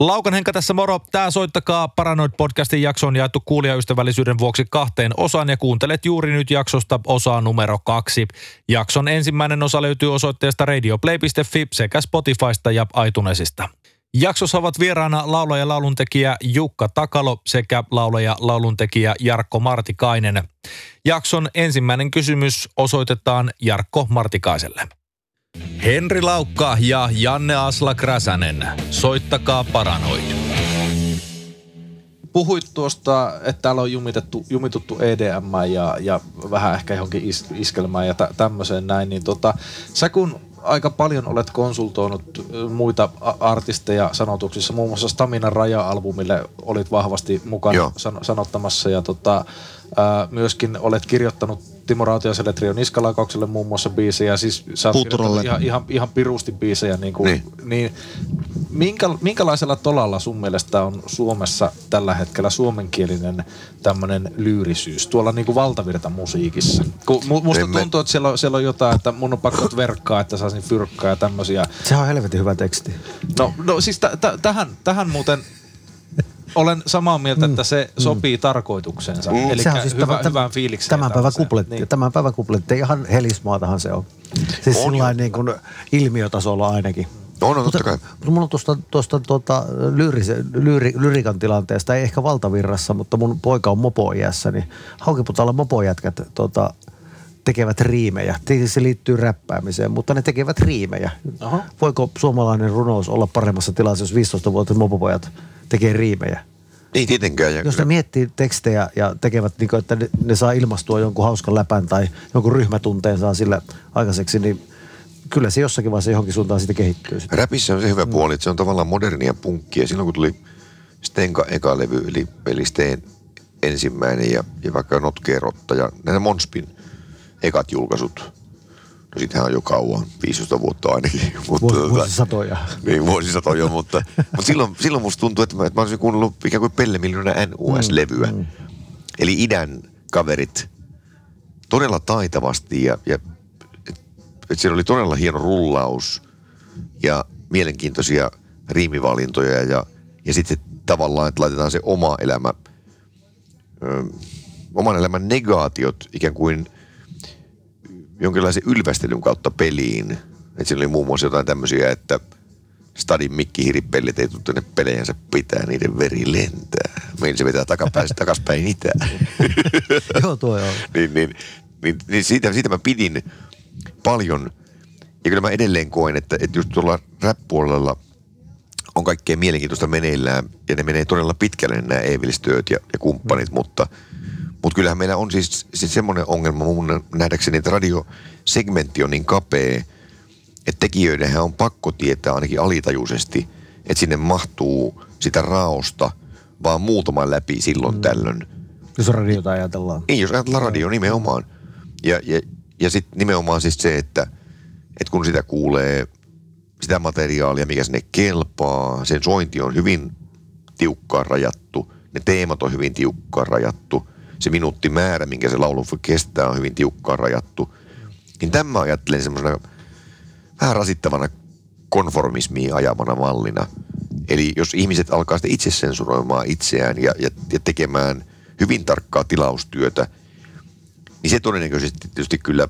Laukan Henka tässä moro. Tää soittakaa Paranoid podcastin jakso on jaettu kuulijaystävällisyyden vuoksi kahteen osaan ja kuuntelet juuri nyt jaksosta osaa numero kaksi. Jakson ensimmäinen osa löytyy osoitteesta radioplay.fi sekä Spotifysta ja iTunesista. Jaksossa ovat vieraana laulaja lauluntekijä Jukka Takalo sekä laulaja lauluntekijä Jarkko Martikainen. Jakson ensimmäinen kysymys osoitetaan Jarkko Martikaiselle. Henri Laukka ja Janne Asla Kräsänen. Soittakaa Paranoid. Puhuit tuosta, että täällä on jumitettu, jumituttu EDM ja, ja vähän ehkä johonkin is, iskelmään ja tä, tämmöiseen näin, niin tota, sä kun aika paljon olet konsultoinut muita artisteja sanotuksissa, muun muassa Stamina Raja-albumille olit vahvasti mukana san, sanottamassa ja tota, myöskin olet kirjoittanut Timo Rautiaiselle Trio Niskalakaukselle muun muassa biisejä, siis sä oot ihan, ihan, ihan pirusti biisejä, niin, kuin, niin. niin minkä, minkälaisella tolalla sun mielestä on Suomessa tällä hetkellä suomenkielinen tämmöinen lyyrisyys tuolla niin kuin valtavirta musiikissa? Kun musta Emme. tuntuu, että siellä on, siellä on jotain, että mun on pakko verkkaa, että saisin fyrkkaa ja tämmöisiä. Se on helvetin hyvä teksti. No, no siis t- t- tähän, tähän muuten olen samaa mieltä, että se mm. sopii mm. tarkoitukseensa. Mm. Eli siis hyvä, tämän, hyvään fiilikseen. Tämän päivän kupletti, niin. tämän päivän kupletti, ihan helismaatahan se on. Siis on sillä niin kuin ilmiötasolla ainakin. On, on totta kai. Mutta mulla on tuosta, tuosta tuota, lyyrisen, lyyri, lyrikan tilanteesta, ei ehkä valtavirrassa, mutta mun poika on mopoiässä, niin Haukiputaalla mopojätkät tuota, tekevät riimejä. Se liittyy räppäämiseen, mutta ne tekevät riimejä. Aha. Voiko suomalainen runous olla paremmassa tilassa, jos 15-vuotiaat mopopojat tekee riimejä? Ei tietenkään. Ja jos ne miettii tekstejä ja tekevät, niin kuin, että ne, ne saa ilmastua jonkun hauskan läpän tai jonkun ryhmätunteen saa sillä aikaiseksi, niin kyllä se jossakin vaiheessa johonkin suuntaan sitten kehittyy. Sitten. Räpissä on se hyvä puoli, että se on tavallaan modernia punkkia. Silloin kun tuli Stenka eka levy, eli, eli Steen ensimmäinen ja, ja vaikka Notkeerotta ja näitä Monspin ekat julkaisut. No sitähän on jo kauan, 15 vuotta ainakin. Mutta, Vuos, vuosisatoja. Niin, vuosisatoja, mutta, mutta silloin, silloin musta tuntuu, että mä, että mä olisin kuunnellut ikään kuin Pelle Miljoona NUS-levyä. Mm, mm. Eli idän kaverit todella taitavasti ja, ja että siellä oli todella hieno rullaus ja mielenkiintoisia riimivalintoja ja, ja sitten tavallaan, että laitetaan se oma elämä, ö, oman elämän negaatiot ikään kuin – jonkinlaisen ylvästelyn kautta peliin. Että siinä oli muun muassa jotain tämmöisiä, että stadin mikkihiripellit ei tule tänne pelejänsä pitää, niiden veri lentää. Meillä se vetää takapäin, takaspäin itään. Joo, tuo joo. niin, niin, niin, niin siitä, siitä mä pidin paljon. Ja kyllä mä edelleen koen, että, että just tuolla rap-puolella on kaikkea mielenkiintoista meneillään. Ja ne menee todella pitkälle nämä Evilstööt ja, ja kumppanit, mm. mutta – mutta kyllähän meillä on siis, siis semmoinen ongelma mun nähdäkseni, että radiosegmentti on niin kapea, että tekijöidenhän on pakko tietää ainakin alitajuisesti, että sinne mahtuu sitä raosta vaan muutama läpi silloin mm. tällöin. Jos radiota ajatellaan. Niin, jos ajatellaan radio nimenomaan. Ja, ja, ja sitten nimenomaan siis se, että, että kun sitä kuulee, sitä materiaalia, mikä sinne kelpaa, sen sointi on hyvin tiukkaan rajattu, ne teemat on hyvin tiukkaan rajattu – se minuuttimäärä, minkä se laulu voi kestää, on hyvin tiukkaan rajattu. Niin tämä ajattelen semmoisena vähän rasittavana konformismiin ajavana mallina. Eli jos ihmiset alkaa sitten itse sensuroimaan itseään ja, ja, ja tekemään hyvin tarkkaa tilaustyötä, niin se todennäköisesti tietysti kyllä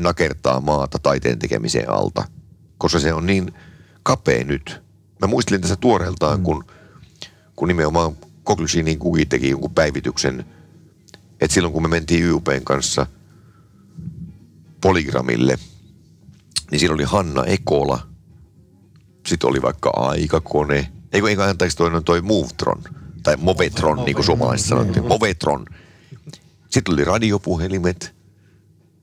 nakertaa maata taiteen tekemiseen alta, koska se on niin kapea nyt. Mä muistelin tässä tuoreeltaan, mm. kun, kun nimenomaan Koklysinin kuki teki jonkun päivityksen – että silloin kun me mentiin YUPn kanssa Polygramille, niin siinä oli Hanna Ekola, sitten oli vaikka Aikakone, eikö, eikö anteeksi toi, toi Movetron, tai Movetron, niin kuin suomalaiset sanottiin, Movetron. Sitten oli radiopuhelimet,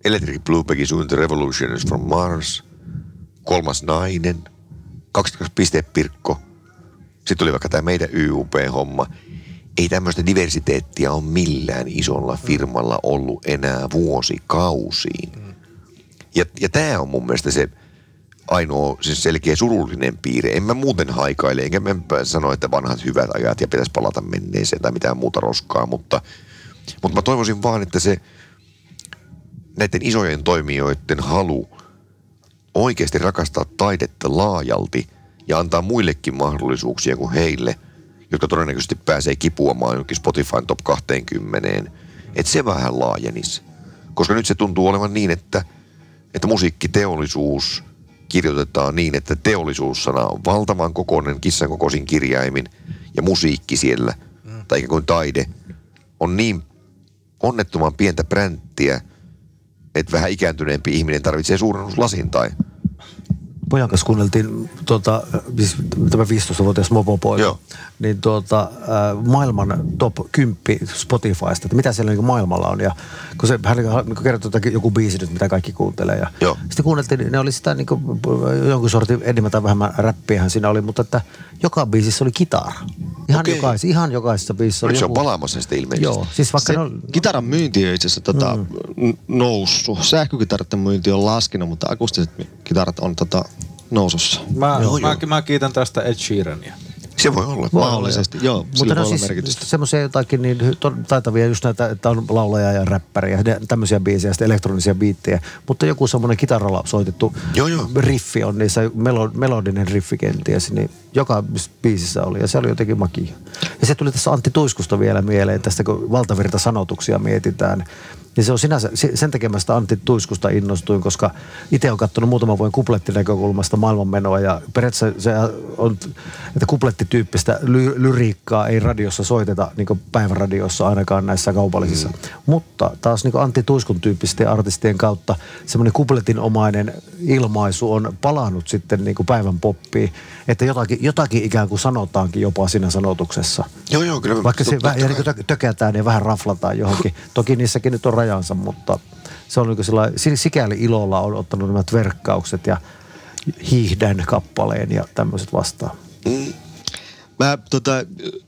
Electric Blue the Revolution is from Mars, Kolmas nainen, 22 pistepirkko. Sitten oli vaikka tämä meidän YUP-homma ei tämmöistä diversiteettiä ole millään isolla firmalla ollut enää vuosikausiin. Ja, ja tämä on mun mielestä se ainoa se selkeä surullinen piirre. En mä muuten haikaile, enkä mä sano, että vanhat hyvät ajat ja pitäisi palata menneeseen tai mitään muuta roskaa, mutta, mutta mä toivoisin vaan, että se näiden isojen toimijoiden halu oikeasti rakastaa taidetta laajalti ja antaa muillekin mahdollisuuksia kuin heille, jotka todennäköisesti pääsee kipuamaan jonkin Spotifyn top 20, että se vähän laajenisi. Koska nyt se tuntuu olevan niin, että, että musiikkiteollisuus kirjoitetaan niin, että teollisuussana on valtavan kokoinen kissan kokoisin kirjaimin ja musiikki siellä, mm. tai ikään kuin taide, on niin onnettoman pientä bränttiä, että vähän ikääntyneempi ihminen tarvitsee suurennuslasin tai pojan kanssa kuunneltiin tota, siis tämä 15-vuotias mopopoika, Joo. Niin tuota, äh, maailman top 10 Spotifysta, että mitä siellä niin maailmalla on. Ja kun se, hän niin kertoi jotakin, joku biisi nyt, mitä kaikki kuuntelee. Ja Joo. sitten kuunneltiin, niin ne oli sitä niin kuin, jonkun sortin enemmän tai vähemmän räppiähän siinä oli, mutta että joka biisissä oli kitara. Ihan, jokaisessa, ihan jokaisessa biisissä oli nyt se on joku. palaamassa sitten ilmeisesti. Joo, siis vaikka Se ne on, kitaran myynti on itse asiassa tota, mm. noussut. Sähkökitarat myynti on laskenut, mutta akustiset kitarat on tota, nousussa. Mä, Joo, mä, joo. mä kiitän tästä Ed Sheerania. Se voi olla. Voi olla, Mahdollisesti, joo. Mutta voi on olla siis merkitystä. semmoisia jotakin niin taitavia just näitä, että on laulaja ja räppäri ja ne- tämmöisiä biisejä, sitten elektronisia biittejä. Mutta joku semmoinen kitaralla soitettu Joo, joo. riffi on niissä, melo, melodinen riffi kenties, niin joka biisissä oli ja se oli jotenkin makia. Ja se tuli tässä Antti Tuiskusta vielä mieleen, tästä kun valtavirta sanotuksia mietitään. Ja se on sinänsä, se- sen tekemästä Antti Tuiskusta innostuin, koska itse olen katsonut muutaman vuoden kuplettinäkökulmasta maailmanmenoa ja periaatteessa se on, että kuplettityyppistä ly- lyriikkaa ei radiossa soiteta niin päiväradiossa ainakaan näissä kaupallisissa. Mm. Mutta taas niin Antti Tuiskun tyyppisten artistien kautta semmoinen kupletinomainen ilmaisu on palannut sitten niin päivän poppiin, että jotakin, jotakin ikään kuin sanotaankin jopa siinä sanotuksessa. Joo, joo, kyllä. Vaikka se vähän, ja niin kuin tökätään ja vähän raflataan johonkin. Toki niissäkin nyt on rajansa, mutta se on niin si- sikäli ilolla on ottanut nämä verkkaukset ja hiihdän kappaleen ja tämmöiset vastaan. Mä tota,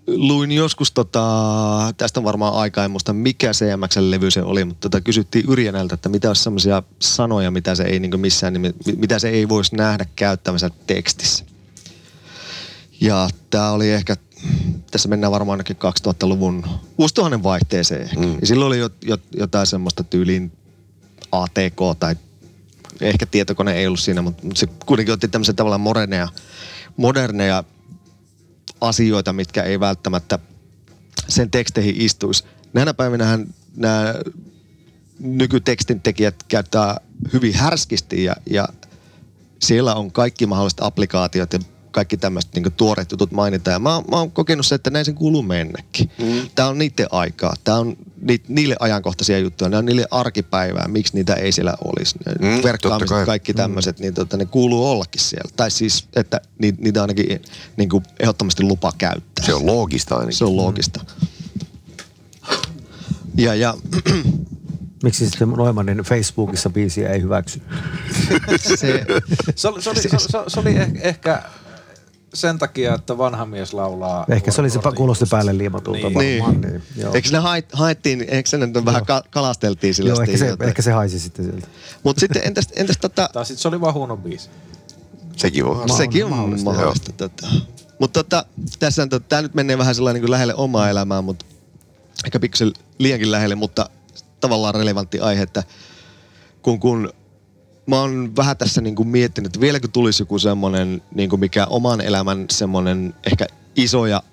luin joskus, tota, tästä on varmaan aikaa, en muista mikä CMX-levy se oli, mutta tota, kysyttiin Yrjänältä, että mitä olisi semmoisia sanoja, mitä se ei niin missään, mitä se ei voisi nähdä käyttämänsä tekstissä. Ja tämä oli ehkä, tässä mennään varmaan ainakin 2000-luvun vuosituhannen vaihteeseen ehkä. Mm. Ja silloin oli jo, jo, jotain semmoista tyyliin ATK tai ehkä tietokone ei ollut siinä, mutta se kuitenkin otti tämmöisiä tavallaan moderneja, moderneja asioita, mitkä ei välttämättä sen teksteihin istuisi. Näinä päivinähän nämä nykytekstin tekijät käyttää hyvin härskisti ja, ja siellä on kaikki mahdolliset applikaatiot ja kaikki tämmöiset niin tuoreet jutut mainitaan. Ja mä, mä oon kokenut se, että näin sen kuuluu mennäkin. Mm. Tämä on niiden aikaa. Tämä on ni, niille ajankohtaisia juttuja. Nämä on niille arkipäivää. Miksi niitä ei siellä olisi? Mm, Mm, Verkkaamiset, kai. kaikki tämmöiset, niin tota, ne kuuluu ollakin siellä. Tai siis, että ni, niitä ainakin niin kuin ehdottomasti lupa käyttää. Se on loogista ainakin. Se on loogista. Ja, ja Miksi sitten Noimanin Facebookissa biisiä ei hyväksy? se, Se oli, se oli, se, se, se oli eh, ehkä sen takia, että vanha mies laulaa. Ehkä se oli se, kuulosti päälle liimatulta Niin. varmaan. Niin. Joo. eikö ne hait, haettiin, eikö se nyt vähän ka- kalasteltiin sillä Joo, ehkä se, ehkä se haisi sitten sieltä. Mutta sitten entäs, entäs tota, Tai sitten se oli vaan huono biisi. Sekin voi olla. Ma- sekin on mahdollista, mahdollista. Tota. Mutta tota, tässä on, tämä nyt menee vähän sellainen niin lähelle omaa elämää, mutta ehkä pikkusen liiankin lähelle, mutta tavallaan relevantti aihe, että kun, kun mä oon vähän tässä niin kuin miettinyt, että vieläkö tulisi joku semmoinen, niin kuin mikä oman elämän semmoinen ehkä isoja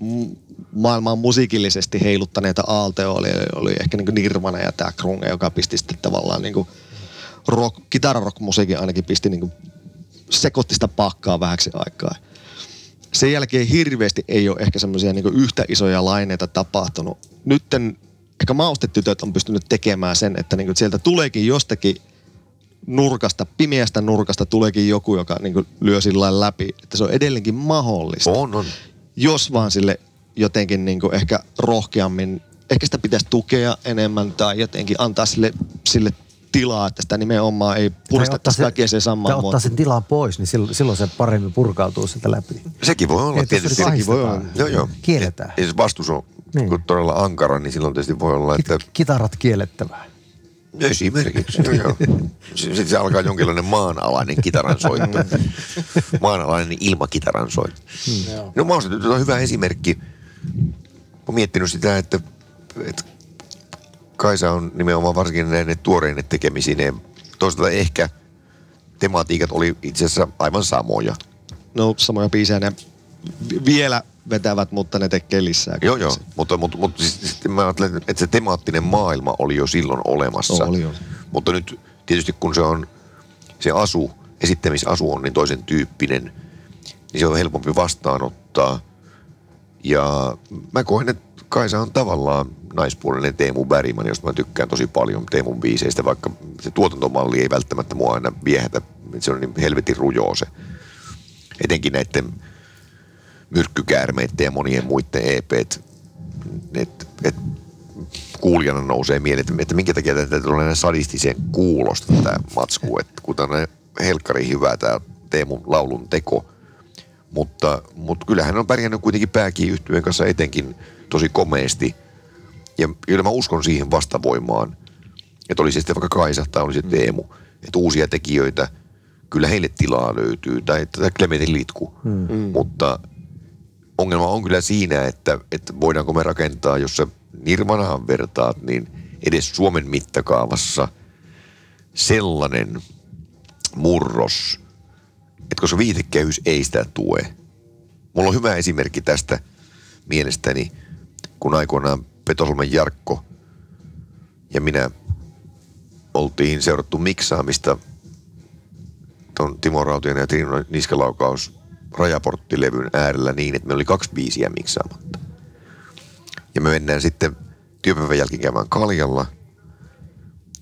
m- maailmaa musiikillisesti heiluttaneita aaltoja oli, oli ehkä niin kuin Nirvana ja tämä Krunge, joka pisti sitten tavallaan niin kuin rock, kitararock-musiikin ainakin pisti niin kuin sekoitti sitä pakkaa vähäksi aikaa. Sen jälkeen hirveästi ei ole ehkä semmoisia niin yhtä isoja laineita tapahtunut. Nytten ehkä maustetytöt on pystynyt tekemään sen, että niin sieltä tuleekin jostakin nurkasta, pimeästä nurkasta tuleekin joku, joka niin lyö sillä läpi. Että se on edelleenkin mahdollista. On, on. Jos vaan sille jotenkin niin ehkä rohkeammin, ehkä sitä pitäisi tukea enemmän tai jotenkin antaa sille, sille tilaa, että sitä nimenomaan ei puristettaisi tai samaan ottaa sen tilan pois, niin silloin, silloin se paremmin purkautuu sitä läpi. Sekin voi olla Ei, tässä tietysti. sekin voi olla. Joo, joo. Kielletään. Ja jos vastus on Niin. todella ankara, niin silloin tietysti voi olla, että Kit- Kitarat kiellettävää. Esimerkiksi. Joo, joo. Sitten se alkaa jonkinlainen maanalainen kitaransoitto. maanalainen ilmakitaransoitto. Joo. No mä on hyvä esimerkki. Mä oon miettinyt sitä, että, että Kaisa on nimenomaan varsinkin näiden tuoreiden tekemisineen. Toisaalta ehkä tematiikat oli itse asiassa aivan samoja. no samoja biisejä ne vi- vielä vetävät, mutta ne tekee lisää. Joo, joo. Mutta, mutta, mutta siis, siis mä ajattelen, että se temaattinen maailma oli jo silloin olemassa. Oli jo. Mutta nyt tietysti kun se on, se asu, esittämisasu on niin toisen tyyppinen, niin se on helpompi vastaanottaa. Ja mä koen, että Kaisa on tavallaan naispuolinen Teemu Bergman, josta mä tykkään tosi paljon Teemun biiseistä, vaikka se tuotantomalli ei välttämättä mua aina viehätä. Se on niin helvetin rujoo se. Etenkin näiden myrkkykäärmeiden ja monien muiden EPt, et, et kuulijana nousee mieleen, että, että minkä takia tätä tulee näin sadistisen kuulosta tämä matsku, että kun tämä helkkari hyvä tämä Teemun laulun teko, mutta, mutta kyllähän on pärjännyt kuitenkin pääkiyhtyeen kanssa etenkin tosi komeesti. Ja kyllä mä uskon siihen vastavoimaan, että oli se sitten vaikka Kaisa tai oli se Teemu, että uusia tekijöitä, kyllä heille tilaa löytyy, tai tätä Clementin litku. Mm. Mutta ongelma on kyllä siinä, että, että voidaanko me rakentaa, jos sä Nirvanaan vertaat, niin edes Suomen mittakaavassa sellainen murros, että koska viitekehys ei sitä tue. Mulla on hyvä esimerkki tästä mielestäni, kun aikoinaan Petosolmen Jarkko ja minä oltiin seurattu miksaamista ton Timo Rautien ja Trino Niskalaukaus rajaporttilevyn äärellä niin, että meillä oli kaksi biisiä miksaamatta. Ja me mennään sitten työpäivän jälkeen käymään kaljalla.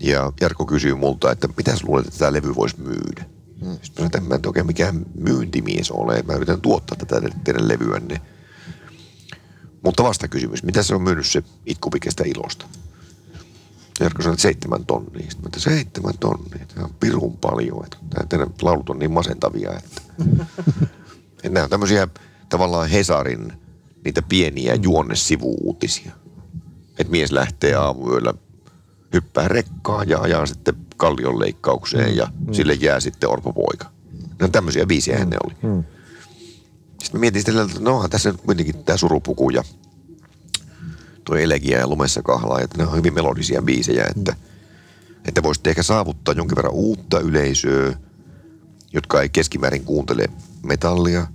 Ja Jarkko kysyy multa, että mitä sä luulet, että tämä levy voisi myydä? Hmm. Sitten mä sanoin, että en mä nyt oikein mikään myyntimies ole. Mä yritän tuottaa tätä teidän levyänne. Mutta vasta kysymys, mitä se on myynyt se itkupikestä ilosta? Jarkko sanoi, että seitsemän tonnia. Sitten mä että seitsemän tonnia, tämä on pirun paljon. Että tämä teidän laulut on niin masentavia, että... että nämä on tämmöisiä tavallaan Hesarin niitä pieniä juonnesivuuutisia. Että mies lähtee aamuyöllä hyppää rekkaan ja ajaa sitten kallion leikkaukseen ja sille jää sitten orpopoika. No tämmöisiä biisejä ne oli. Sitten mä mietin sitten, että no onhan tässä nyt kuitenkin tämä surupuku ja tuo elegia ja lumessa kahlaa, että ne on hyvin melodisia biisejä, että, että voisitte ehkä saavuttaa jonkin verran uutta yleisöä, jotka ei keskimäärin kuuntele metallia.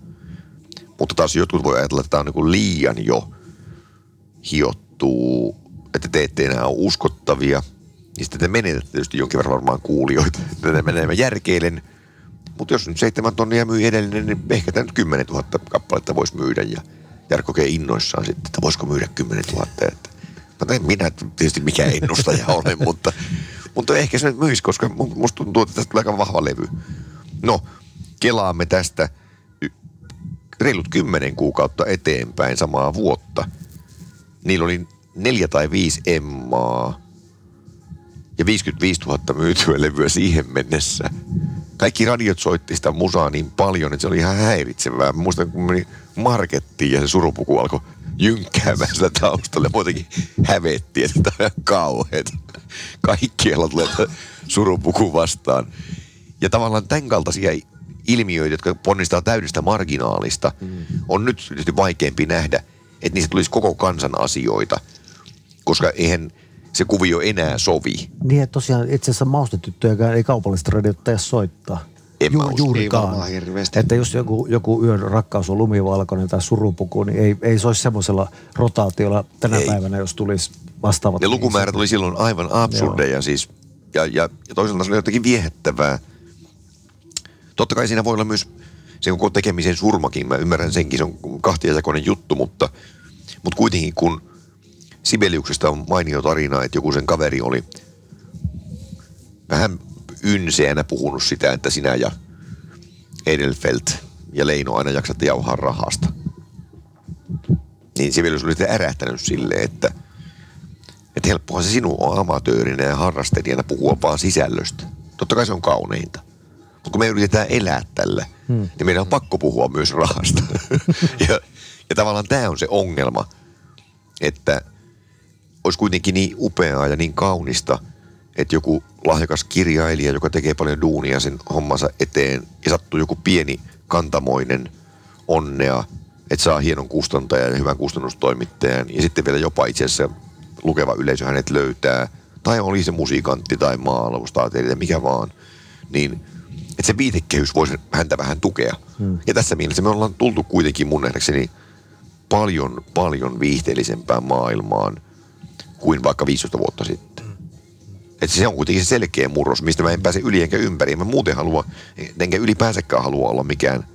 Mutta taas jotkut voi ajatella, että tämä on niin liian jo hiottuu, että te ette enää ole uskottavia. Niin sitten te menetätte tietysti jonkin verran varmaan kuulijoita. Tätä menee mä järkeilen. Mutta jos nyt seitsemän tonnia myy edellinen, niin ehkä tämä nyt 10 000 kappaletta voisi myydä. Ja Jarkko oikein innoissaan sitten, että voisiko myydä 10 000. Että, mä en minä tietysti mikä ennustaja olen, mutta, mutta ehkä se nyt myisi, koska mu- musta tuntuu, että tästä tulee aika vahva levy. No, kelaamme tästä reilut kymmenen kuukautta eteenpäin samaa vuotta. Niillä oli neljä tai viisi emmaa ja 55 000 myytyä levyä siihen mennessä. Kaikki radiot soitti sitä musaa niin paljon, että se oli ihan häiritsevää. Mä muistan, kun meni markettiin ja se surupuku alkoi jynkkäämään sitä taustalle. Muutenkin hävetti, että tämä on ihan kauheet. Kaikkialla tulee surupuku vastaan. Ja tavallaan tämän kaltaisia ilmiöitä, jotka ponnistaa täydestä marginaalista, mm. on nyt tietysti vaikeampi nähdä, että niistä tulisi koko kansan asioita. Koska eihän se kuvio enää sovi. Niin, että tosiaan itse asiassa maustetyttöjäkään ei kaupallista radiota soittaa. En usko. juurikaan. Että jos joku, joku yön rakkaus on lumivalkoinen tai surupuku, niin ei, ei se olisi semmoisella rotaatiolla tänä Ei. päivänä, jos tulisi vastaavat. Ne lukumäärät oli silloin aivan absurdeja siis. Ja, ja, ja toisaalta se oli jotenkin viehättävää. Totta kai siinä voi olla myös se koko tekemisen surmakin. Mä ymmärrän senkin, se on kahtiajakoinen juttu, mutta, mutta kuitenkin kun Sibeliuksesta on mainio tarina, että joku sen kaveri oli vähän ynseänä puhunut sitä, että sinä ja Edelfelt ja Leino aina jaksatte jauhaa rahasta. Niin Sibelius oli ärähtänyt silleen, että – että helppohan se sinun on amatöörinä ja harrastelijana puhua vaan sisällöstä. Totta kai se on kauneinta. Mutta kun me yritetään elää tällä, hmm. niin meidän on pakko puhua myös rahasta. ja, ja tavallaan tämä on se ongelma, että olisi kuitenkin niin upeaa ja niin kaunista, että joku lahjakas kirjailija, joka tekee paljon duunia sen hommansa eteen ja sattuu joku pieni kantamoinen onnea, että saa hienon kustantajan ja hyvän kustannustoimittajan ja sitten vielä jopa itse asiassa lukeva yleisö hänet löytää, tai oli se musiikantti tai maalaustaiteilija, mikä vaan, niin että se viitekehys voisi häntä vähän tukea. Hmm. Ja tässä mielessä me ollaan tultu kuitenkin mun nähdäkseni paljon, paljon viihteellisempään maailmaan kuin vaikka 15 vuotta sitten. Että se on kuitenkin se selkeä murros, mistä mä en pääse yli enkä ympäri. Mä muuten halua, enkä ylipäänsäkään halua olla mikään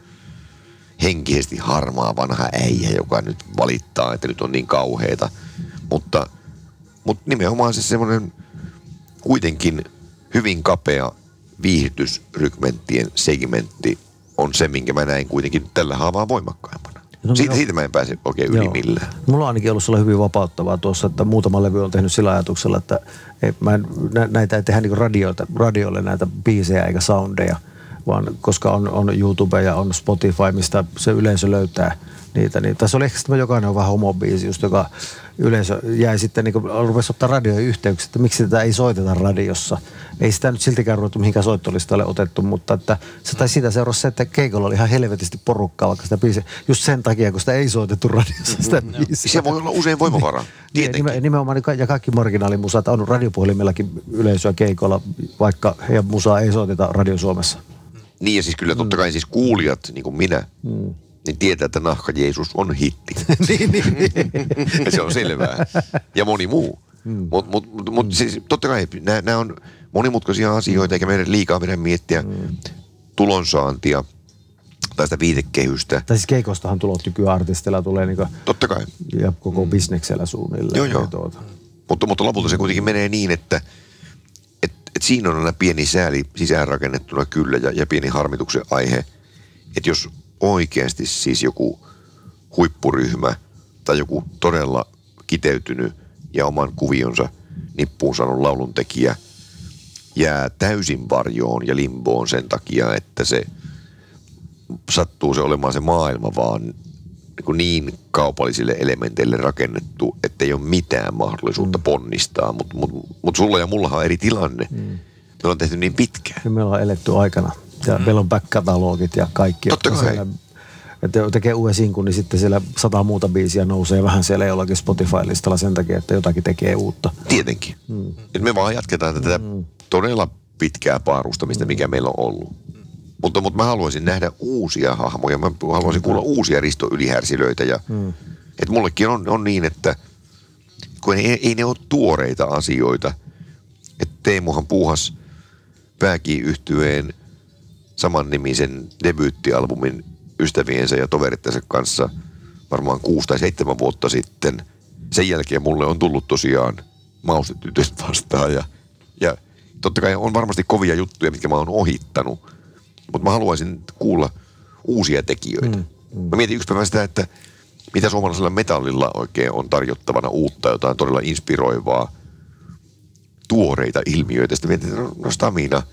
henkisesti harmaa vanha äijä, joka nyt valittaa, että nyt on niin kauheita. Mutta, mutta nimenomaan se semmoinen kuitenkin hyvin kapea viihdytysrykmenttien segmentti on se, minkä mä näin kuitenkin tällä haavaa voimakkaimpana. No, siitä, siitä mä en pääse oikein yli Joo. millään. Mulla on ainakin ollut hyvin vapauttavaa tuossa, että muutama levy on tehnyt sillä ajatuksella, että ei, mä en, näitä ei tehdä niin radioita, radioille näitä biisejä eikä soundeja, vaan koska on, on YouTube ja on Spotify, mistä se yleisö löytää niitä. Niin tässä oli ehkä sitten jokainen on vähän homobiisi, just joka yleensä jäi sitten, niin kuin, rupesi ottaa radioon yhteyksiä, että miksi tätä ei soiteta radiossa. Ei sitä nyt siltikään ruvettu mihinkään soittolistalle otettu, mutta että se tai siitä seurasi se, että keikolla oli ihan helvetisti porukkaa, vaikka sitä biisiä, just sen takia, kun sitä ei soitettu radiossa sitä mm, biisiä. Se voi olla usein voimavara, Nime, nimenomaan ja kaikki marginaalimusat on radiopuhelimillakin yleisöä keikolla, vaikka heidän musaa ei soiteta Radio Suomessa. Niin ja siis kyllä totta kai siis kuulijat, niin kuin minä, mm niin tietää, että Nahka Jeesus on hitti. niin, niin, niin. se on selvää. Ja moni muu. Mm. Mutta mut, mut, mut, siis, totta kai nämä on monimutkaisia asioita, eikä meidän liikaa pidä miettiä mm. tulonsaantia tai sitä viitekehystä. Tai siis keikostahan tulot nykyartistilla tulee niinku, Totta kai. Ja koko mm. bisneksellä suunnilleen. Joo, joo. Tuota. Mutta, mutta lopulta se kuitenkin menee niin, että et, et siinä on aina pieni sääli sisäänrakennettuna kyllä ja, ja pieni harmituksen aihe. Että jos oikeasti siis joku huippuryhmä tai joku todella kiteytynyt ja oman kuvionsa nippuun saanut lauluntekijä jää täysin varjoon ja limboon sen takia, että se sattuu se olemaan se maailma vaan niin, niin kaupallisille elementeille rakennettu, että ei ole mitään mahdollisuutta mm. ponnistaa. Mutta mut, mut sulla ja mullahan on eri tilanne. Mm. Me ollaan tehty niin pitkään. Ja me ollaan eletty aikana ja mm. meillä on back-katalogit ja kaikki. Totta kai. Siellä, että tekee uuden sinkun, niin sitten siellä sata muuta biisiä nousee vähän siellä jollakin Spotify-listalla sen takia, että jotakin tekee uutta. Tietenkin. Mm. Et me vaan jatketaan tätä mm. todella pitkää paarustamista, mikä meillä on ollut. Mutta, mutta mä haluaisin nähdä uusia hahmoja. Mä haluaisin kuulla uusia Risto Ylihärsilöitä. Ja, mm. että mullekin on, on niin, että kun ei, ei ne ole tuoreita asioita. Että Teemuhan puuhas pääkiyhtyeen saman nimisen debyyttialbumin ystäviensä ja toverittensa kanssa varmaan kuusi tai seitsemän vuotta sitten. Sen jälkeen mulle on tullut tosiaan maustetytöt vastaan ja, ja totta kai on varmasti kovia juttuja, mitkä mä oon ohittanut, mutta mä haluaisin kuulla uusia tekijöitä. Mm, mm. Mä mietin yksi päivä sitä, että mitä suomalaisella metallilla oikein on tarjottavana uutta, jotain todella inspiroivaa, tuoreita ilmiöitä. Sitten mietin, no, no Stamina –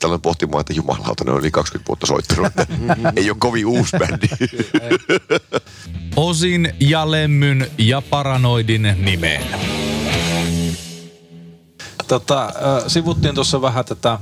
sitten aloin pohtimaan, että jumalauta, ne on yli 20 vuotta soittanut. Ei ole kovin uusi bändi. Osin ja Lemmyn ja Paranoidin nimeen. Tota, sivuttiin tuossa vähän tätä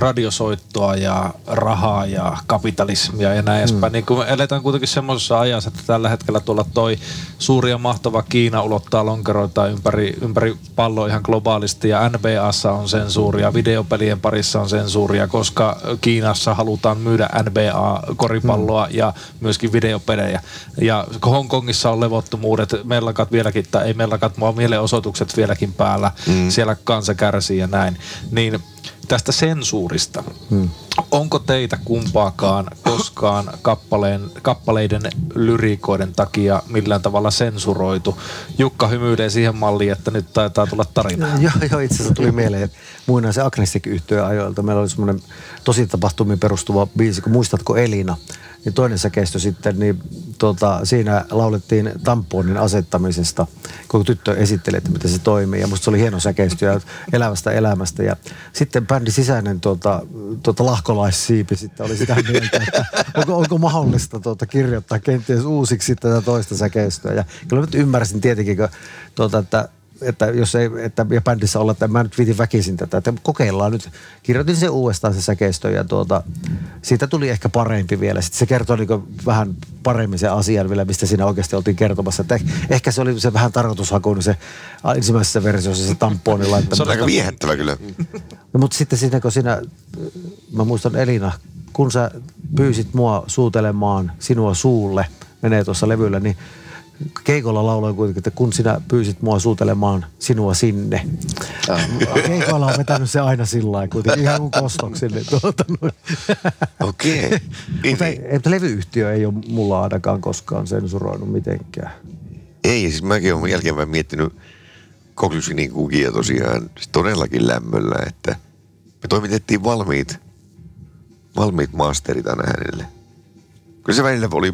radiosoittoa ja rahaa ja kapitalismia ja näin mm. edespäin. Niin kun eletään kuitenkin semmoisessa ajassa, että tällä hetkellä tuolla toi suuri ja mahtava Kiina ulottaa lonkeroita ympäri, ympäri palloa ihan globaalisti ja NBAssa on sensuuria, videopelien parissa on sensuuria, koska Kiinassa halutaan myydä NBA-koripalloa mm. ja myöskin videopelejä. Ja Hongkongissa on levottomuudet, mellakat vieläkin, tai ei mellakat, vaan mielenosoitukset vieläkin päällä. Mm. Siellä kansa kärsii ja näin. Niin tästä sensuurista. Hmm. Onko teitä kumpaakaan koskaan kappaleen, kappaleiden lyriikoiden takia millään tavalla sensuroitu? Jukka hymyilee siihen malliin, että nyt taitaa tulla tarina. Joo, joo itse asiassa tuli mieleen muinaisen agnestik ajoilta. Meillä oli semmoinen tosi tapahtumiin perustuva biisi, kun muistatko Elina? Niin toinen säkeistö sitten, niin tota, siinä laulettiin tamponin asettamisesta, kun tyttö esitteli, että miten se toimii. Ja musta se oli hieno säkeistö ja elävästä elämästä. Ja sitten bändin sisäinen tota, tota lahkolaissiipi sitten oli sitä mieltä, että onko, onko mahdollista tota, kirjoittaa kenties uusiksi tätä toista säkeistöä. Ja kyllä nyt ymmärsin tietenkin, kun, tota, että että jos ei, että ja bändissä olla, että mä nyt viitin väkisin tätä, että kokeillaan nyt. Kirjoitin se uudestaan se säkeistö ja tuota, siitä tuli ehkä parempi vielä. Sitten se kertoi niin vähän paremmin se asian vielä, mistä siinä oikeasti oltiin kertomassa. Että ehkä se oli se vähän tarkoitushakuinen se ensimmäisessä versiossa se tampooni laittaminen. Se on aika viehättävä kyllä. No, mutta sitten siinä, kun siinä mä muistan Elina, kun sä pyysit mua suutelemaan sinua suulle, menee tuossa levyllä, niin keikolla lauloin kuitenkin, että kun sinä pyysit mua suutelemaan sinua sinne. Keikoilla on vetänyt se aina sillä lailla kuitenkin ihan kuin kostoksille. Tuota. Okei. Okay. Niin, mutta, niin. ei, mutta levyyhtiö ei ole mulla ainakaan koskaan sensuroinut mitenkään. Ei, siis mäkin olen jälkeenpäin miettinyt Koklysinin kukia tosiaan todellakin lämmöllä, että me toimitettiin valmiit, valmiit masterit aina hänelle. Kyllä se välillä oli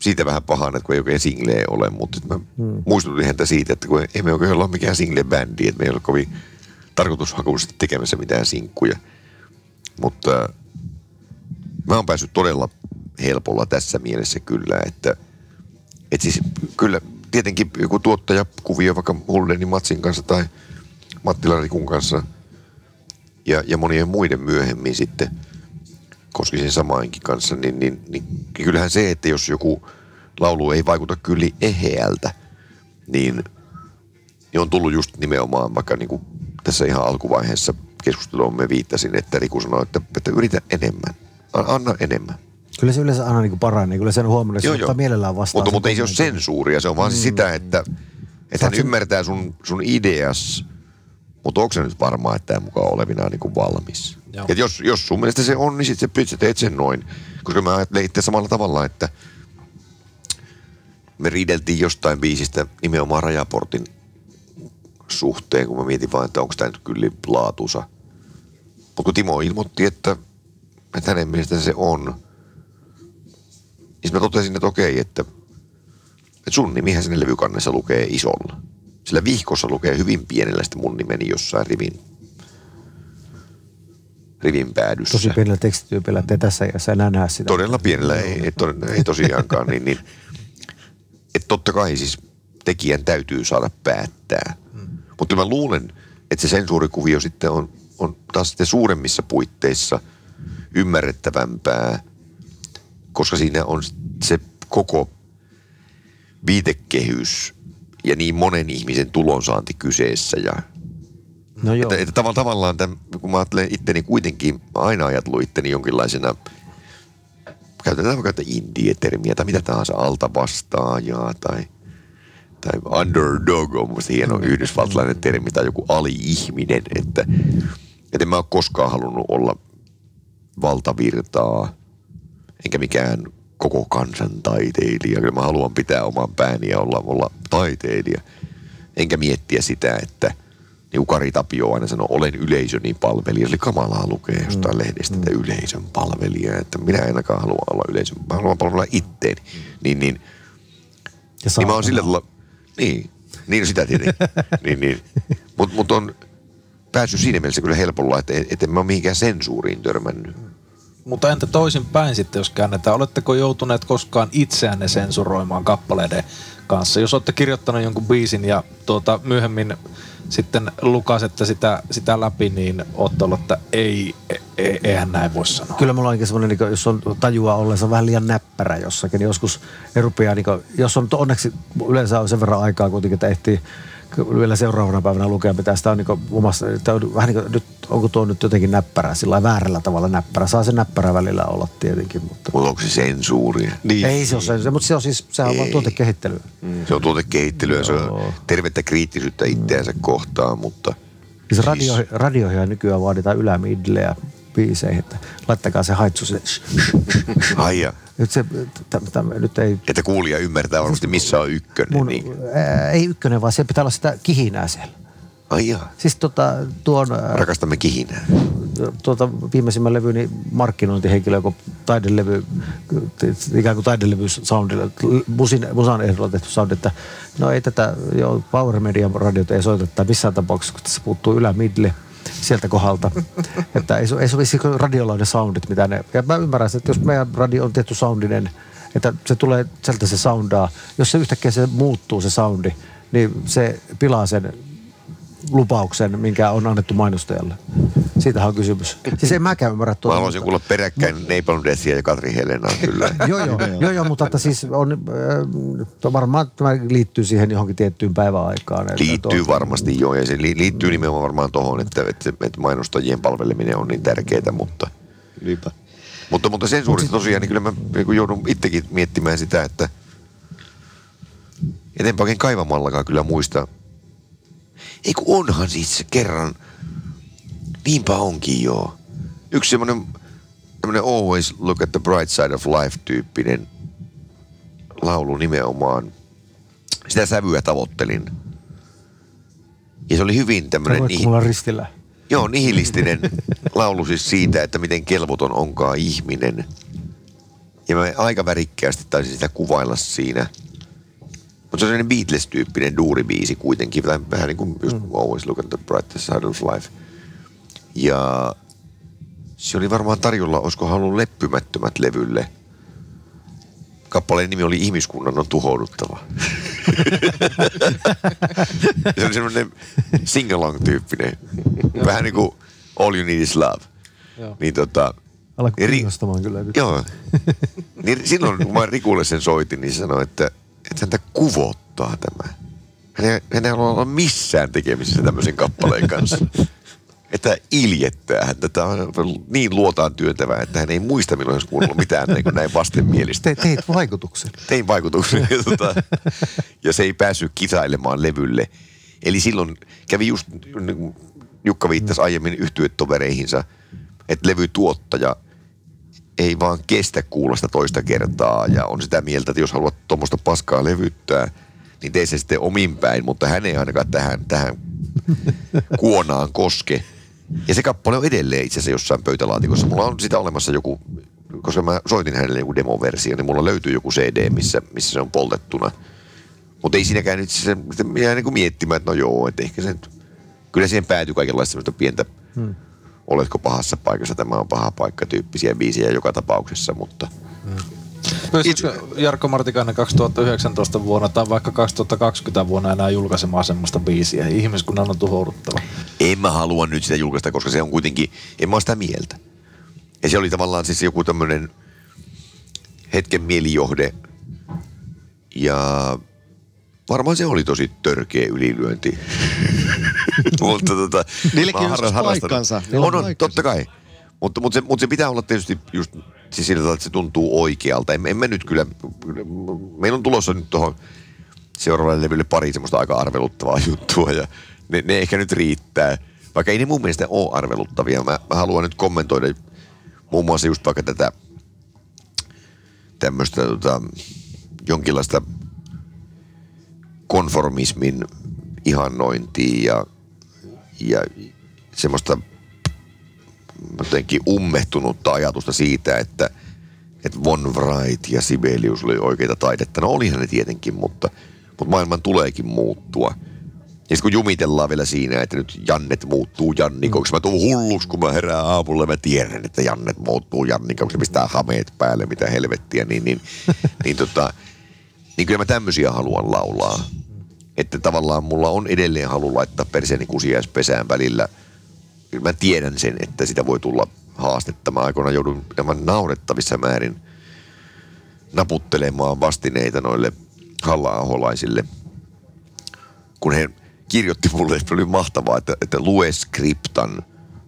siitä vähän pahana, että kun ei oikein singleä ole, mutta mä hmm. muistutin häntä siitä, että kun emme oikein ole mikään single-bändi, että me ei ole kovin tarkoitushakuisesti tekemässä mitään sinkkuja. Mutta mä oon päässyt todella helpolla tässä mielessä kyllä, että, että siis kyllä tietenkin joku tuottajakuvio vaikka Huldenin Matsin kanssa tai Matti Larikun kanssa ja, ja monien muiden myöhemmin sitten Koskisen samainkin kanssa, niin, niin, niin kyllähän se, että jos joku laulu ei vaikuta kyllä eheältä, niin, niin on tullut just nimenomaan vaikka niin kuin tässä ihan alkuvaiheessa keskustelua me viittasin, että Riku sanoi, että, että yritä enemmän, anna enemmän. Kyllä se yleensä aina niin kuin paranee. Kyllä sen huomannut, että Joo, se ottaa mielellään vastaan. Mutta, mutta ei se ole sensuuria, se on vaan mm. sitä, että, että hän sen- ymmärtää sun, sun ideas, mutta onko se nyt varmaa, että tämä mukaan olevinaan niin kuin valmis? Joo. Et jos, jos sun mielestä se on, niin sitten sä teet sen noin. Koska mä ajattelen itse samalla tavalla, että me riideltiin jostain biisistä nimenomaan rajaportin suhteen, kun mä mietin vaan, että onko tämä nyt kyllä laatusa. Mutta kun Timo ilmoitti, että, että hänen mielestään se on, niin mä totesin, että okei, että, että sun nimihän sinne levykannessa lukee isolla. Sillä vihkossa lukee hyvin pienellä sitten mun nimeni jossain rivin, rivin päädyssä. Tosi pienellä tekstityypillä, ei tässä iässä enää näe sitä. Todella pienellä, ei, ei, to, ei tosiaankaan. niin, niin, että totta kai siis tekijän täytyy saada päättää. Mutta mä luulen, että se sensuurikuvio sitten on, on taas sitten suuremmissa puitteissa ymmärrettävämpää, koska siinä on se koko viitekehys ja niin monen ihmisen tulonsaanti kyseessä ja No joo. että, että tavalla, tavallaan, tämän, kun mä ajattelen itteni kuitenkin, mä aina ajatellut itteni jonkinlaisena, käytetään vaikka että indie-termiä tai mitä tahansa alta vastaajaa tai, tai underdog on musta hieno yhdysvaltalainen termi tai joku ali-ihminen, että, että en mä ole koskaan halunnut olla valtavirtaa enkä mikään koko kansan taiteilija. Kyllä mä haluan pitää oman pääni ja olla, olla taiteilija. Enkä miettiä sitä, että niin kuin Kari Tapio aina sanoi, olen yleisöni palvelija. Eli kamalaa lukee jostain lehdestä, että yleisön palvelija. Että minä en ainakaan halua olla yleisön, mä haluan palvella itteeni. Niin, niin, Ja niin mä oon sillä tavalla, niin, niin sitä tietenkin. niin, niin. Mutta mut on päässyt siinä mielessä kyllä helpolla, että et en mä ole mihinkään sensuuriin törmännyt. Mutta entä toisin päin sitten, jos käännetään? Oletteko joutuneet koskaan itseänne sensuroimaan kappaleiden kanssa? Jos olette kirjoittanut jonkun biisin ja tuota, myöhemmin sitten lukasette sitä, sitä läpi, niin olette ollut, että ei, ei, eihän näin voi sanoa. Kyllä mulla on semmoinen, niin jos on tajua ollensa vähän liian näppärä jossakin, niin joskus ne rupeaa, niin kuin, jos on onneksi yleensä on sen verran aikaa kuitenkin, että ehtii vielä seuraavana päivänä lukea, mitä sitä on niin omassa, että on vähän niin kuin, nyt, onko tuo nyt jotenkin näppärä, sillä väärällä tavalla näppärä. Saa se näppärä välillä olla tietenkin, mutta Mutta onko se sensuuria? Niin. ei se ole se, mutta se on siis, sehän on vaan tuotekehittelyä. Se on tuotekehittelyä, se on tervettä kriittisyyttä itseänsä kohtaan, mutta Siis radio, radioihin nykyään vaaditaan ylämidleä biiseihin, että laittakaa se haitsu se. aija, Nyt se, täm, täm, nyt ei että kuulija ymmärtää varmasti missä on ykkönen. mun, Niin. ää, ei ykkönen, vaan siellä pitää olla sitä kihinää siellä. Aija, Siis tota, tuon, rakastamme kihinää. tuota, viimeisimmän levyni markkinointihenkilö, joka taidelevy, ikään kuin taidelevy soundilla, musin, musan ehdolla tehty sound, että no ei tätä, joo, Power Media radiota ei soiteta missään tapauksessa, kun tässä puuttuu ylämidli sieltä kohdalta. että ei, ei sovisi radiolla ne soundit, mitä ne, ja mä ymmärrän, että jos meidän radio on tehty soundinen, että se tulee, sieltä se soundaa, jos se yhtäkkiä se muuttuu se soundi, niin se pilaa sen lupauksen, minkä on annettu mainostajalle. Siitähän on kysymys. Siis en mäkään ymmärrä Mä tuota. haluaisin kuulla peräkkäin Napalm Deathia ja Katri Helenaa kyllä. Joo, joo, joo, joo, mutta että siis on, äh, varmaan tämä liittyy siihen johonkin tiettyyn päiväaikaan. että Liittyy tuota- varmasti joo, ja se li- liittyy nimenomaan varmaan tohon, että, että, että mainostajien palveleminen on niin tärkeää, mutta, Niinpä. mutta, mutta sensuurista tosiaan, niin kyllä mä niin joudun itsekin miettimään sitä, että eteenpäin kaivamallakaan kyllä muista. Ei kun onhan siis se kerran, niinpä onkin joo. Yksi semmoinen, semmoinen always look at the bright side of life tyyppinen laulu nimenomaan. Sitä sävyä tavoittelin. Ja se oli hyvin tämmöinen... Voitko mulla ristillä? Joo, nihilistinen laulu siis siitä, että miten kelvoton onkaan ihminen. Ja mä aika värikkäästi taisin sitä kuvailla siinä. Mutta se on sellainen Beatles-tyyppinen duuribiisi kuitenkin, tai vähän niin kuin just mm. Always Look at the Bright Side of Life. Ja se oli varmaan tarjolla, olisiko halunnut leppymättömät levylle. Kappaleen nimi oli Ihmiskunnan on tuhouduttava. se oli semmoinen sing-along-tyyppinen. Vähän niin kuin All You Need Is Love. Joo. Niin tota, Alkoi kiinnostamaan kyllä. Joo. Niin silloin kun mä Rikulle sen soitin, niin se sanoi, että, että häntä kuvottaa tämä. Hän ei, hän ei halua olla missään tekemisissä tämmöisen kappaleen kanssa. Että iljettää häntä. Tämä on niin luotaan työntävää, että hän ei muista milloin olisi kuunnellut mitään niin kuin näin vastenmielistä. Te, teit vaikutuksen. Tein vaikutuksen. Ja, tota, ja se ei päässyt kisailemaan levylle. Eli silloin kävi just, niin kuin Jukka viittasi aiemmin yhtyötovereihinsa, että levytuottaja ei vaan kestä kuulla sitä toista kertaa ja on sitä mieltä, että jos haluat tuommoista paskaa levyttää, niin tee se sitten omin päin, mutta hän ei ainakaan tähän, tähän kuonaan koske. Ja se kappale on edelleen itse asiassa jossain pöytälaatikossa. Mulla on sitä olemassa joku, koska mä soitin hänelle joku demoversio, niin mulla löytyy joku CD, missä, missä se on poltettuna. Mutta ei siinäkään nyt se, se jää niin kuin miettimään, että no joo, että ehkä se nyt, kyllä siihen päätyy kaikenlaista pientä, hmm. Oletko pahassa paikassa, tämä on paha paikka tyyppisiä biisejä joka tapauksessa, mutta Pystyisikö Jarkko Martikainen 2019 vuonna tai vaikka 2020 vuonna enää julkaisemaan semmoista biisiä? Ihmiskunnan on tuhouduttava. en mä halua nyt sitä julkaista, koska se on kuitenkin, en mä ole sitä mieltä. Ja se oli tavallaan siis joku tämmöinen hetken mielijohde. Ja varmaan se oli tosi törkeä ylilyönti. mutta tota, Niilläkin on harra- harrastanut. paikkansa. Niillä On, on paikkansa. totta kai. Mutta, mutta, se, mutta se pitää olla tietysti just siis sillä tavalla, että se tuntuu oikealta. En, en mä nyt kyllä, meillä on tulossa nyt tuohon seuraavalle levylle pari semmoista aika arveluttavaa juttua ja ne, ne ehkä nyt riittää. Vaikka ei ne mun mielestä ole arveluttavia. Mä, mä haluan nyt kommentoida muun muassa just vaikka tätä tämmöistä tota, jonkinlaista konformismin ihannointia ja, ja semmoista jotenkin ummehtunutta ajatusta siitä, että, että Von Wright ja Sibelius oli oikeita taidetta. No olihan ne tietenkin, mutta, mutta maailman tuleekin muuttua. Ja sitten kun jumitellaan vielä siinä, että nyt Jannet muuttuu Jannikoksi. Mä tuun hulluksi, kun mä herään aamulla mä tiedän, että Jannet muuttuu Jannikoksi. Pistää hameet päälle, mitä helvettiä. Niin, niin, niin, tota, niin kyllä mä tämmöisiä haluan laulaa. Että tavallaan mulla on edelleen halu laittaa perseeni kusiaispesään välillä. Mä tiedän sen, että sitä voi tulla haastetta. Mä aikoinaan joudun aivan naurettavissa määrin naputtelemaan vastineita noille halla kun he kirjoitti mulle, että oli mahtavaa, että, että lue skriptan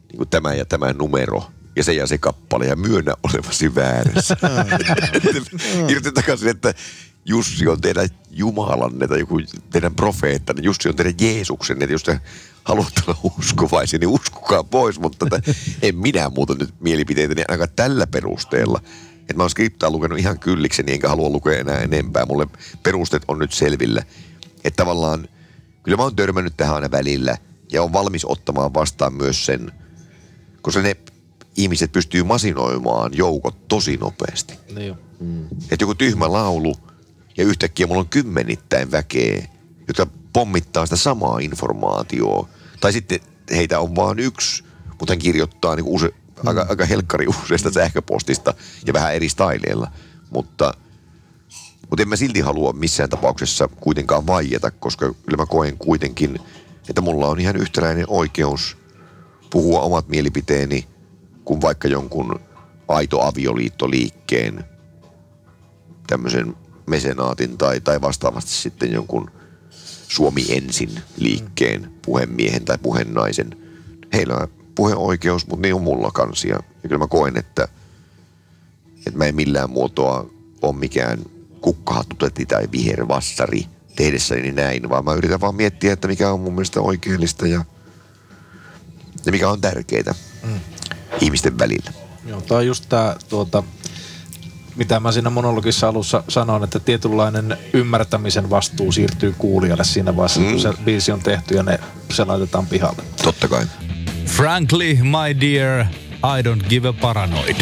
niin kuin tämä ja tämä numero ja se ja se kappale ja myönnä olevasi väärässä. Kirjoitin takaisin, että Jussi on teidän Jumalanne tai joku teidän profeettanne, Jussi on teidän Jeesuksenne, että jos te haluatte olla uskovaisia, niin uskokaa pois, mutta että en minä muuta nyt mielipiteitäni ainakaan tällä perusteella. Että mä oon skriptaa lukenut ihan kyllikseni, enkä halua lukea enää enempää. Mulle perusteet on nyt selvillä. Että tavallaan, kyllä mä oon törmännyt tähän aina välillä ja on valmis ottamaan vastaan myös sen, koska ne ihmiset pystyy masinoimaan joukot tosi nopeasti. Niin jo. Että joku tyhmä laulu ja yhtäkkiä mulla on kymmenittäin väkeä, jotka pommittaa sitä samaa informaatiota. Tai sitten heitä on vaan yksi, mutta hän kirjoittaa niin use, aika, aika helkkari useasta sähköpostista ja vähän eri styleilla. Mutta, mutta en mä silti halua missään tapauksessa kuitenkaan vaieta, koska kyllä mä koen kuitenkin että mulla on ihan yhtäläinen oikeus puhua omat mielipiteeni kuin vaikka jonkun aito avioliittoliikkeen tämmöisen mesenaatin tai, tai vastaavasti sitten jonkun Suomi ensin liikkeen puhemiehen tai puhenaisen. Heillä on puheoikeus, mutta niin on mulla kanssa. Ja, ja kyllä mä koen, että, että mä en millään muotoa ole mikään kukkahattutetti tai vihervassari tehdessäni näin, vaan mä yritän vaan miettiä, että mikä on mun mielestä oikeellista ja, ja mikä on tärkeää mm. ihmisten välillä. Joo, tämä on just tämä, tuota, mitä mä siinä monologissa alussa sanoin, että tietynlainen ymmärtämisen vastuu siirtyy kuulijalle siinä vaiheessa, mm. kun se biisi on tehty ja ne, se laitetaan pihalle. Totta kai. Frankly, my dear, I don't give a paranoid.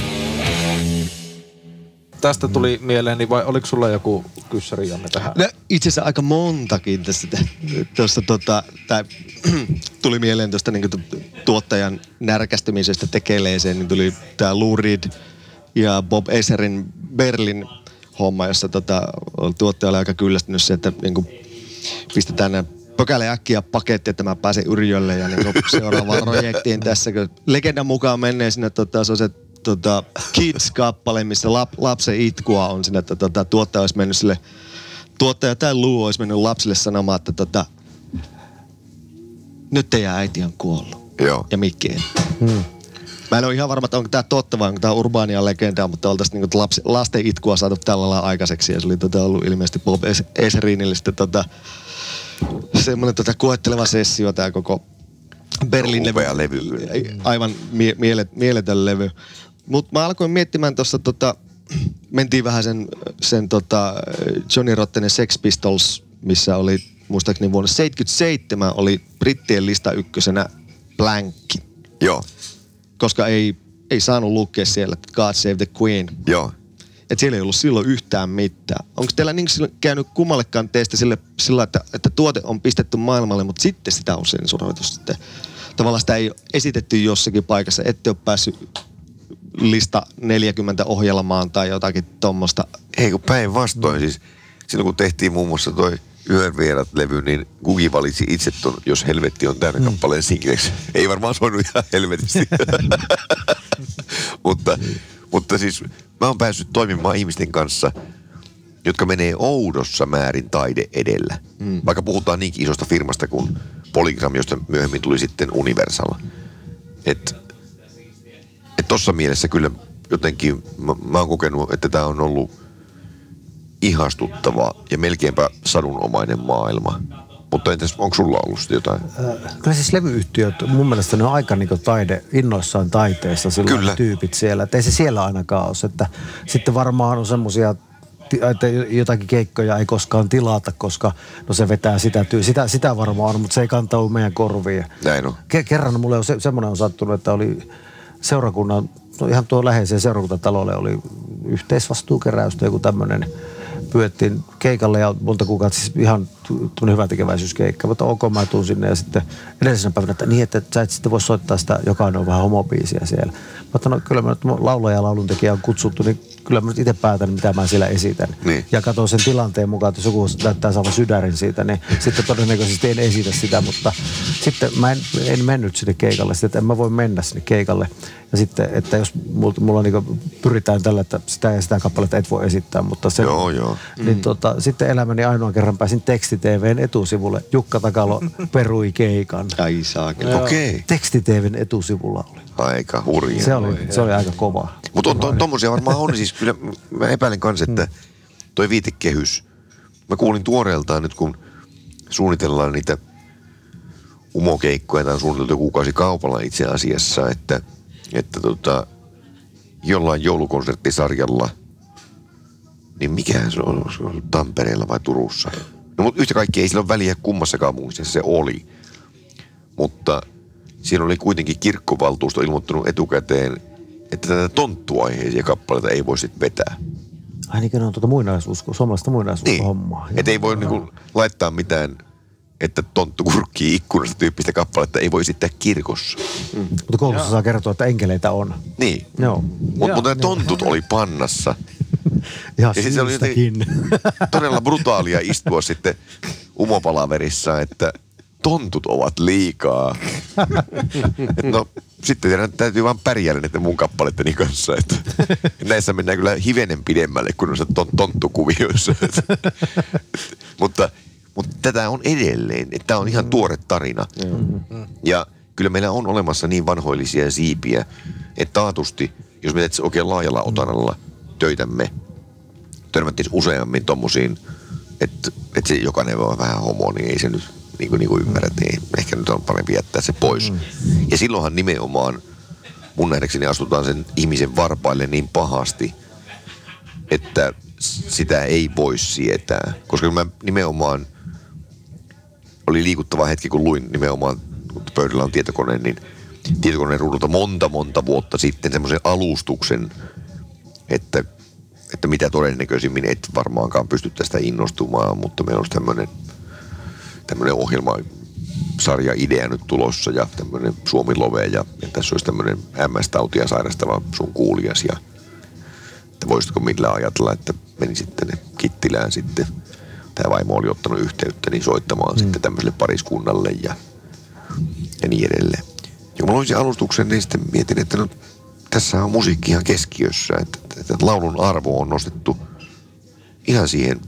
Tästä tuli mieleen, niin vai oliko sulla joku kyssäri Janne tähän? No, itse asiassa aika montakin tästä. Tuossa tota, tää, tuli mieleen tuosta niin tuottajan närkästymisestä tekeleeseen, niin tuli tämä Lou Reed ja Bob Eserin Berlin homma, jossa tota, tuottaja oli aika kyllästynyt se, että niin kuin, pistetään nämä pökäle äkkiä paketti, että mä pääsen Yrjölle ja niin seuraavaan projektiin tässä, kun legendan mukaan menee sinne tota, se on se tota, Kids-kappale, missä lap, lapsen itkua on sinne, että tota, tuottaja olisi mennyt sille, tuottaja tai Lou olisi mennyt lapsille sanomaan, että tota, nyt teidän äiti on kuollut. Joo. Ja Mikki ei. Hmm. Mä en ole ihan varma, että onko tämä totta vai onko tämä urbaania legendaa, mutta oltaisiin niinku lapsi, lasten itkua saatu tällä lailla aikaiseksi. Ja se oli tota ollut ilmeisesti Bob Es- Eserinille sitten tota, semmoinen tota koetteleva sessio tämä koko Berlin Upea levy. Aivan mie- mielet, mieletön levy. Mutta mä alkoin miettimään tuossa tota, mentiin vähän sen, sen tota Johnny Rottenen Sex Pistols, missä oli muistaakseni vuonna 77 oli brittien lista ykkösenä Blankki Joo, koska ei, ei saanut lukea siellä että God Save the Queen. joo. Että siellä ei ollut silloin yhtään mitään. Onko teillä niin käynyt kummallekaan teistä sille, sillä, että, että tuote on pistetty maailmalle, mutta sitten sitä on sensuroitu sitten. Tavallaan sitä ei ole esitetty jossakin paikassa, ette ole päässyt lista 40 ohjelmaan tai jotakin tuommoista. Ei kun päinvastoin. Siis silloin kun tehtiin muun muassa toi Yön vierat-levy, niin Gugi valitsi itse ton, jos helvetti on täynnä kappaleen singleksi. Ei varmaan soinut ihan helvetisti. mutta, mutta siis mä oon päässyt toimimaan ihmisten kanssa, jotka menee oudossa määrin taide edellä. Mm. Vaikka puhutaan niinkin isosta firmasta kuin Polygram, josta myöhemmin tuli sitten Universal. Et, et tossa mielessä kyllä jotenkin mä, mä oon kokenut, että tämä on ollut ihastuttava ja melkeinpä sadunomainen maailma. Mutta entäs, onko sulla ollut jotain? Kyllä siis levyyhtiöt, mun mielestä ne on aika niin taide, innoissaan taiteessa Kyllä. tyypit siellä. Että ei se siellä ainakaan ole. Että sitten varmaan on semmoisia että jotakin keikkoja ei koskaan tilata, koska no se vetää sitä, tyy- sitä, sitä varmaan mutta se ei kantaudu meidän korviin. Näin on. Ke- kerran mulle on se, semmoinen on sattunut, että oli seurakunnan, no ihan tuo läheiseen seurakuntatalolle oli yhteisvastuukeräystä, joku tämmöinen pyöttiin keikalle ja monta kuukautta siis ihan tämmöinen hyvä tekeväisyyskeikka. Mutta ok, mä tuun sinne ja sitten edellisenä päivänä, että niin, että sä et sitten voi soittaa sitä, jokainen on vähän homobiisiä siellä. Oon, no kyllä mä nyt laulaja ja lauluntekijä on kutsuttu, niin kyllä mä nyt itse päätän, mitä mä siellä esitän. Niin. Ja katson sen tilanteen mukaan, että jos joku näyttää saavan sydärin siitä, niin sitten todennäköisesti en esitä sitä, mutta sitten mä en, en mennyt sinne keikalle, sitten, että en mä voi mennä sinne keikalle. Ja sitten, että jos mulla, mulla niin pyritään tällä, että sitä ja sitä kappaletta et voi esittää, mutta se, Joo, joo. niin tota, sitten elämäni ainoan kerran pääsin teksti-TVn etusivulle. Jukka Takalo perui keikan. Ai saakeli. Okei. Okay. Teksti-TVn etusivulla oli. Aika hurjaa. Se oli, se oli aika kova. Mutta on, to, tommosia varmaan on. Siis kyllä mä epäilen kanssa, että toi viitekehys. Mä kuulin tuoreeltaan nyt, kun suunnitellaan niitä umokeikkoja, tai on suunniteltu kuukausi kaupalla itse asiassa, että, että tota, jollain joulukonserttisarjalla, niin mikä se on, se on Tampereella vai Turussa? No mutta yhtä kaikki ei sillä ole väliä kummassa kaupungissa se oli. Mutta siinä oli kuitenkin kirkkovaltuusto ilmoittanut etukäteen, että tätä tonttuaiheisia kappaleita ei voi sitten vetää. Ai niin, ne on tuota muinaisuusko, suomalaista muinaisuushommaa. Niin. Että ei voi niinku laittaa mitään, että tonttu kurkkii ikkunasta tyyppistä kappaletta ei voi esittää kirkossa. Mutta koulussa saa kertoa, että enkeleitä on. Niin. Joo. Mutta mut ne tontut oli pannassa. Ihan Ja sitten se oli todella brutaalia istua sitten umopalaverissa, että tontut ovat liikaa. no sitten teidän täytyy vaan pärjäällä näiden mun kappaletteni kanssa. Että näissä mennään kyllä hivenen pidemmälle kuin noissa ton, tonttukuvioissa. mutta, mutta tätä on edelleen. Että tämä on ihan tuore tarina. Ja kyllä meillä on olemassa niin vanhoillisia siipiä, että taatusti, jos me teet oikein laajalla otanalla töitämme, törmättiin useammin tommosiin, että, että se jokainen voi vähän homo, niin ei se nyt niin kuin, niin kuin ymmärrät, niin ehkä nyt on parempi jättää se pois. Mm. Ja silloinhan nimenomaan mun nähdäkseni astutaan sen ihmisen varpaille niin pahasti, että sitä ei voi sietää. Koska mä nimenomaan, oli liikuttava hetki, kun luin nimenomaan, kun pöydällä on tietokone, niin tietokoneen ruudulta monta, monta vuotta sitten semmoisen alustuksen, että, että mitä todennäköisimmin et varmaankaan pysty tästä innostumaan, mutta meillä olisi tämmöinen tämmöinen ohjelma sarja idea nyt tulossa ja tämmöinen Suomi Love ja, ja tässä olisi tämmöinen MS-tautia sairastava sun kuulijas ja että voisitko millään ajatella, että meni sitten Kittilään sitten, tämä vaimo oli ottanut yhteyttä, niin soittamaan mm. sitten tämmöiselle pariskunnalle ja, ja niin edelleen. Ja mä luin sen alustuksen, niin sitten mietin, että no, tässä on musiikki ihan keskiössä, että, että, että laulun arvo on nostettu ihan siihen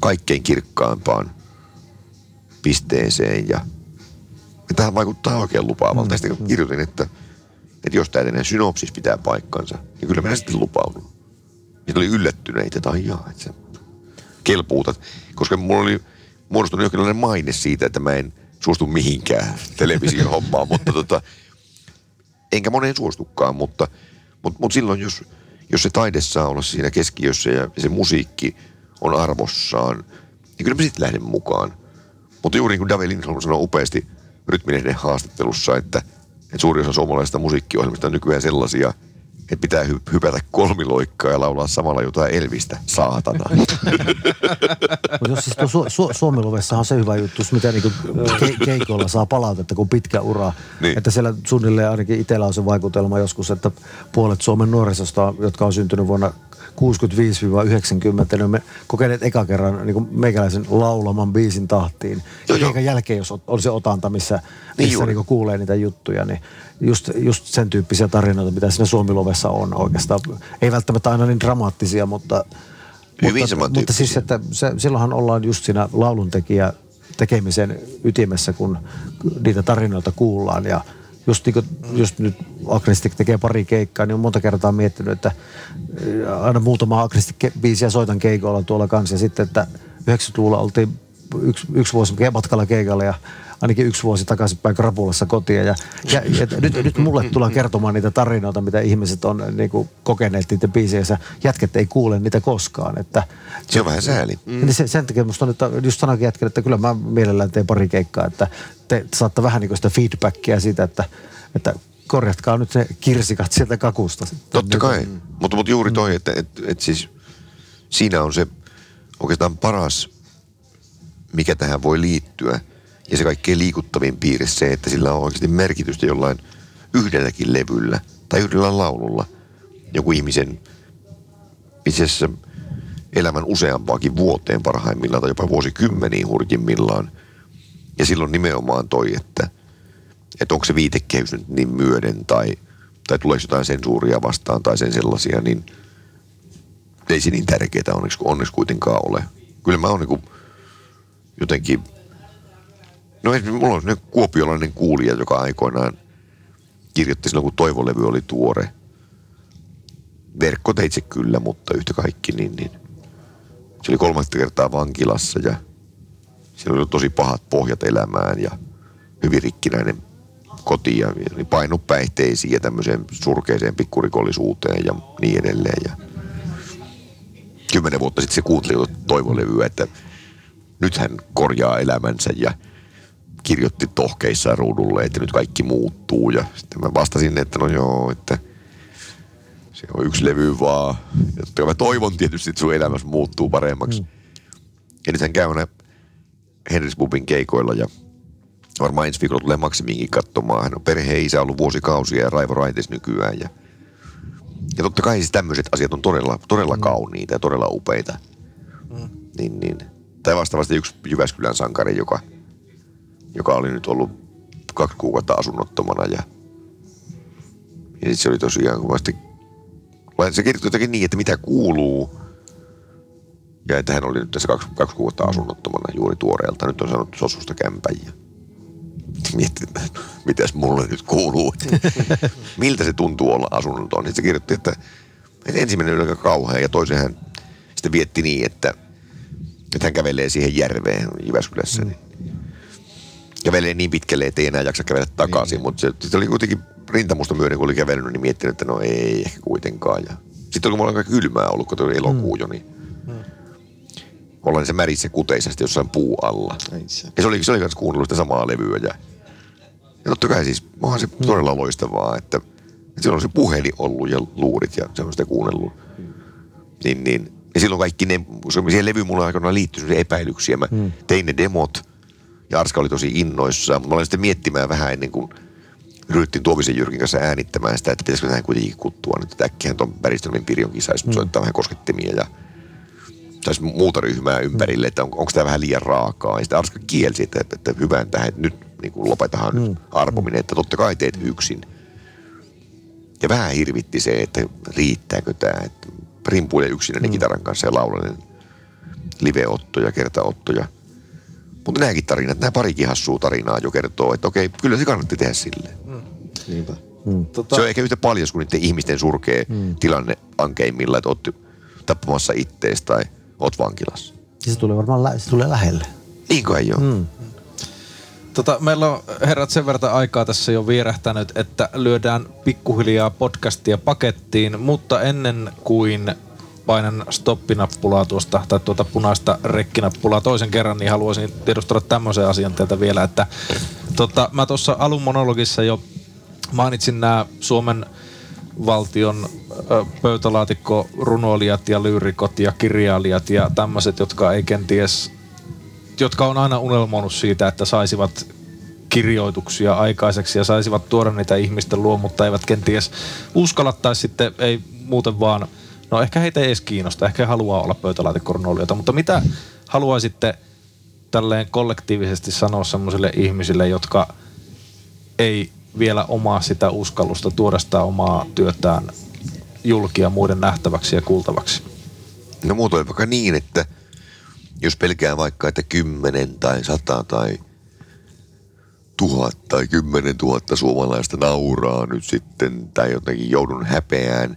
kaikkein kirkkaimpaan pisteeseen ja, ja tähän vaikuttaa oikein lupaavalta. Mm. Sitten kirjoitin, että, että jos tämä synopsis pitää paikkansa, niin kyllä mä sitten lupaudun. Ja oli yllättyneitä, että aijaa, että sä kelpuutat. Koska mulla oli muodostunut jonkinlainen maine siitä, että mä en suostu mihinkään television hommaan, mutta tota, enkä moneen suostukaan, mutta, mutta, mutta silloin jos, jos se taide saa olla siinä keskiössä ja se musiikki on arvossaan, niin kyllä mä sitten lähden mukaan. Mutta juuri niin kuin David Lindholm sanoi upeasti rytminen haastattelussa, että, että suuri osa suomalaisista musiikkiohjelmista on nykyään sellaisia, että pitää hy- hypätä kolmiloikkaa ja laulaa samalla jotain Elvistä, saatana. Mutta jos siis Su- Su- on se hyvä juttu, mitä niinku ke- keikoilla saa palautetta, kun pitkä ura. Niin. Että siellä suunnilleen ainakin itsellä on se vaikutelma joskus, että puolet Suomen nuorisosta, jotka on syntynyt vuonna 65-90, niin me kokeneet eka kerran niin kuin meikäläisen laulaman biisin tahtiin. Joo, ja keikan jälkeen, jos on se otanta, missä, missä juuri. niin kuin kuulee niitä juttuja, niin just, just sen tyyppisiä tarinoita, mitä siinä Suomilovessa on oikeastaan. Ei välttämättä aina niin dramaattisia, mutta Hyvin mutta, mutta siis, että se, silloinhan ollaan just siinä lauluntekijä tekemisen ytimessä, kun niitä tarinoita kuullaan ja just, niin kuin, just nyt Agnestic tekee pari keikkaa, niin on monta kertaa miettinyt, että äh, aina muutama Agnestic-biisiä soitan keikoilla tuolla kanssa. Ja sitten, että 90-luvulla oltiin yksi, yksi vuosi matkalla keikalle ja ainakin yksi vuosi takaisinpäin krapulassa kotiin. Ja, ja, ja nyt, nyt mulle tullaan kertomaan niitä tarinoita, mitä ihmiset on niin kuin, kokeneet niiden biiseissä. Jätket ei kuule niitä koskaan. Että, Se on vähän sääli. Mm. Niin se, sen takia musta on, että just sanoinkin jätkelle, että kyllä mä mielellään teen pari keikkaa, että te saatte vähän niin kuin sitä feedbackia siitä, että, että korjatkaa nyt ne kirsikat sieltä kakusta. sitten. Totta kai. Mm. Mutta, mutta juuri toi, että et, et siis siinä on se oikeastaan paras, mikä tähän voi liittyä. Ja se kaikkein liikuttavin piirre se, että sillä on oikeasti merkitystä jollain yhdelläkin levyllä tai yhdellä laululla. Joku ihmisen itse asiassa elämän useampaakin vuoteen parhaimmillaan tai jopa vuosikymmeniin hurjimmillaan. Ja silloin nimenomaan toi, että, että onko se viitekehys nyt niin myöden tai, tai tuleeko jotain sensuuria vastaan tai sen sellaisia, niin ei se niin tärkeää onneksi, onneksi kuitenkaan ole. Kyllä mä oon niin jotenkin, no esimerkiksi mulla on sellainen kuopiolainen kuulija, joka aikoinaan kirjoitti silloin, kun Toivolevy oli tuore. Verkkoteitse kyllä, mutta yhtä kaikki, niin, niin se oli kolmatta kertaa vankilassa ja siellä oli tosi pahat pohjat elämään ja hyvin rikkinäinen koti ja oli painut päihteisiin ja tämmöiseen surkeiseen pikkurikollisuuteen ja niin edelleen. Ja kymmenen vuotta sitten se kuunteli toivolevyä, että nyt hän korjaa elämänsä ja kirjoitti tohkeissa ruudulle, että nyt kaikki muuttuu. Ja sitten mä vastasin, että no joo, että se on yksi levy vaan. Ja mä toivon tietysti, että sun elämässä muuttuu paremmaksi. Mm. Ja nyt hän käy aina Henrispubin keikoilla ja varmaan ensi viikolla tulee Maksimiinkin katsomaan. Hän on perheen isä ollut vuosikausia ja Raivo Raitis nykyään. Ja, ja totta kai siis tämmöiset asiat on todella, todella kauniita ja todella upeita. Niin, niin. Tai vastaavasti yksi Jyväskylän sankari, joka joka oli nyt ollut kaksi kuukautta asunnottomana ja, ja sit se oli tosiaan kovasti, vai se kirjoitti jotenkin niin, että mitä kuuluu ja että hän oli nyt tässä kaksi, kaksi kuukautta asunnottomana juuri tuoreelta. Nyt on saanut sosusta mietti, että mitäs mulle nyt kuuluu. Miltä se tuntuu olla asunnoton. Sitten se kirjoitti, että, ensimmäinen oli aika kauhea ja toisen hän sitten vietti niin, että, että hän kävelee siihen järveen Jyväskylässä. Niin kävelee niin pitkälle, että ei enää jaksa kävellä takaisin, mutta se, se, oli kuitenkin rintamusta myöden, kun oli kävellyt, niin miettinyt, että no ei ehkä kuitenkaan. Ja sitten oli mulla aika kylmää ollut, kun oli elokuu jo, niin ollaan se märissä kuteisesti jossain puu alla. Se. Ja se oli, se oli kanssa kuunnellut sitä samaa levyä. Ja, ja totta kai siis, onhan se todella loistavaa, että, että silloin on se puhelin ollut ja luurit ja se on sitä kuunnellut. Niin, niin. Ja silloin kaikki ne, kun siihen levyyn mulla aikana sellaisia epäilyksiä. Mä tein ne demot ja Arska oli tosi innoissaan. Mutta mä olin sitten miettimään vähän ennen kuin ryhdyttiin Tuomisen Jyrkin kanssa äänittämään sitä, että pitäisikö tähän kuitenkin kuttua nyt, että äkkihän tuon Väristelmin Pirjonkin saisi soittaa vähän koskettimia ja saisi muuta ryhmää ympärille, että on, onko tämä vähän liian raakaa. Ja sitten Arska kielsi, että, että, hyvän tähän, että nyt niin kuin lopetahan nyt arpominen, että totta kai teet yksin. Ja vähän hirvitti se, että riittääkö tämä, että rimpuilee yksinäinen kitaran kanssa ja laulainen liveottoja, kertaottoja. Mutta nämäkin tarinat, nämä parikin hassua tarinaa jo kertoo, että okei, kyllä se kannatti tehdä silleen. Niinpä. Tota, Se on ehkä yhtä paljon kuin niiden ihmisten surkea tilanne ankeimmilla, että oot tappamassa ittees tai oot vankilassa. Se tulee varmaan lä- se tulee lähelle. Niin kai joo. Mm. Tota, meillä on herrat sen verran aikaa tässä jo vierähtänyt, että lyödään pikkuhiljaa podcastia pakettiin, mutta ennen kuin painan stoppinappulaa tuosta, tai tuota punaista rekkinappulaa toisen kerran, niin haluaisin tiedustella tämmöisen asian teiltä vielä, että tota, mä tuossa alun monologissa jo mainitsin nämä Suomen valtion pöytälaatikko runoilijat ja lyyrikot ja kirjailijat ja tämmöiset, jotka ei kenties jotka on aina unelmoinut siitä, että saisivat kirjoituksia aikaiseksi ja saisivat tuoda niitä ihmisten luo, mutta eivät kenties uskalla tai sitten ei muuten vaan, no ehkä heitä ei edes kiinnosta, ehkä he haluaa olla pöytälaatikkorunoilijoita, mutta mitä haluaisitte tälleen kollektiivisesti sanoa semmoisille ihmisille, jotka ei vielä omaa sitä uskallusta tuoda sitä omaa työtään julkia muiden nähtäväksi ja kuultavaksi? No muutoin vaikka niin, että jos pelkää vaikka, että kymmenen tai sata tai tuhat tai kymmenen tuhatta suomalaista nauraa nyt sitten tai jotenkin joudun häpeään,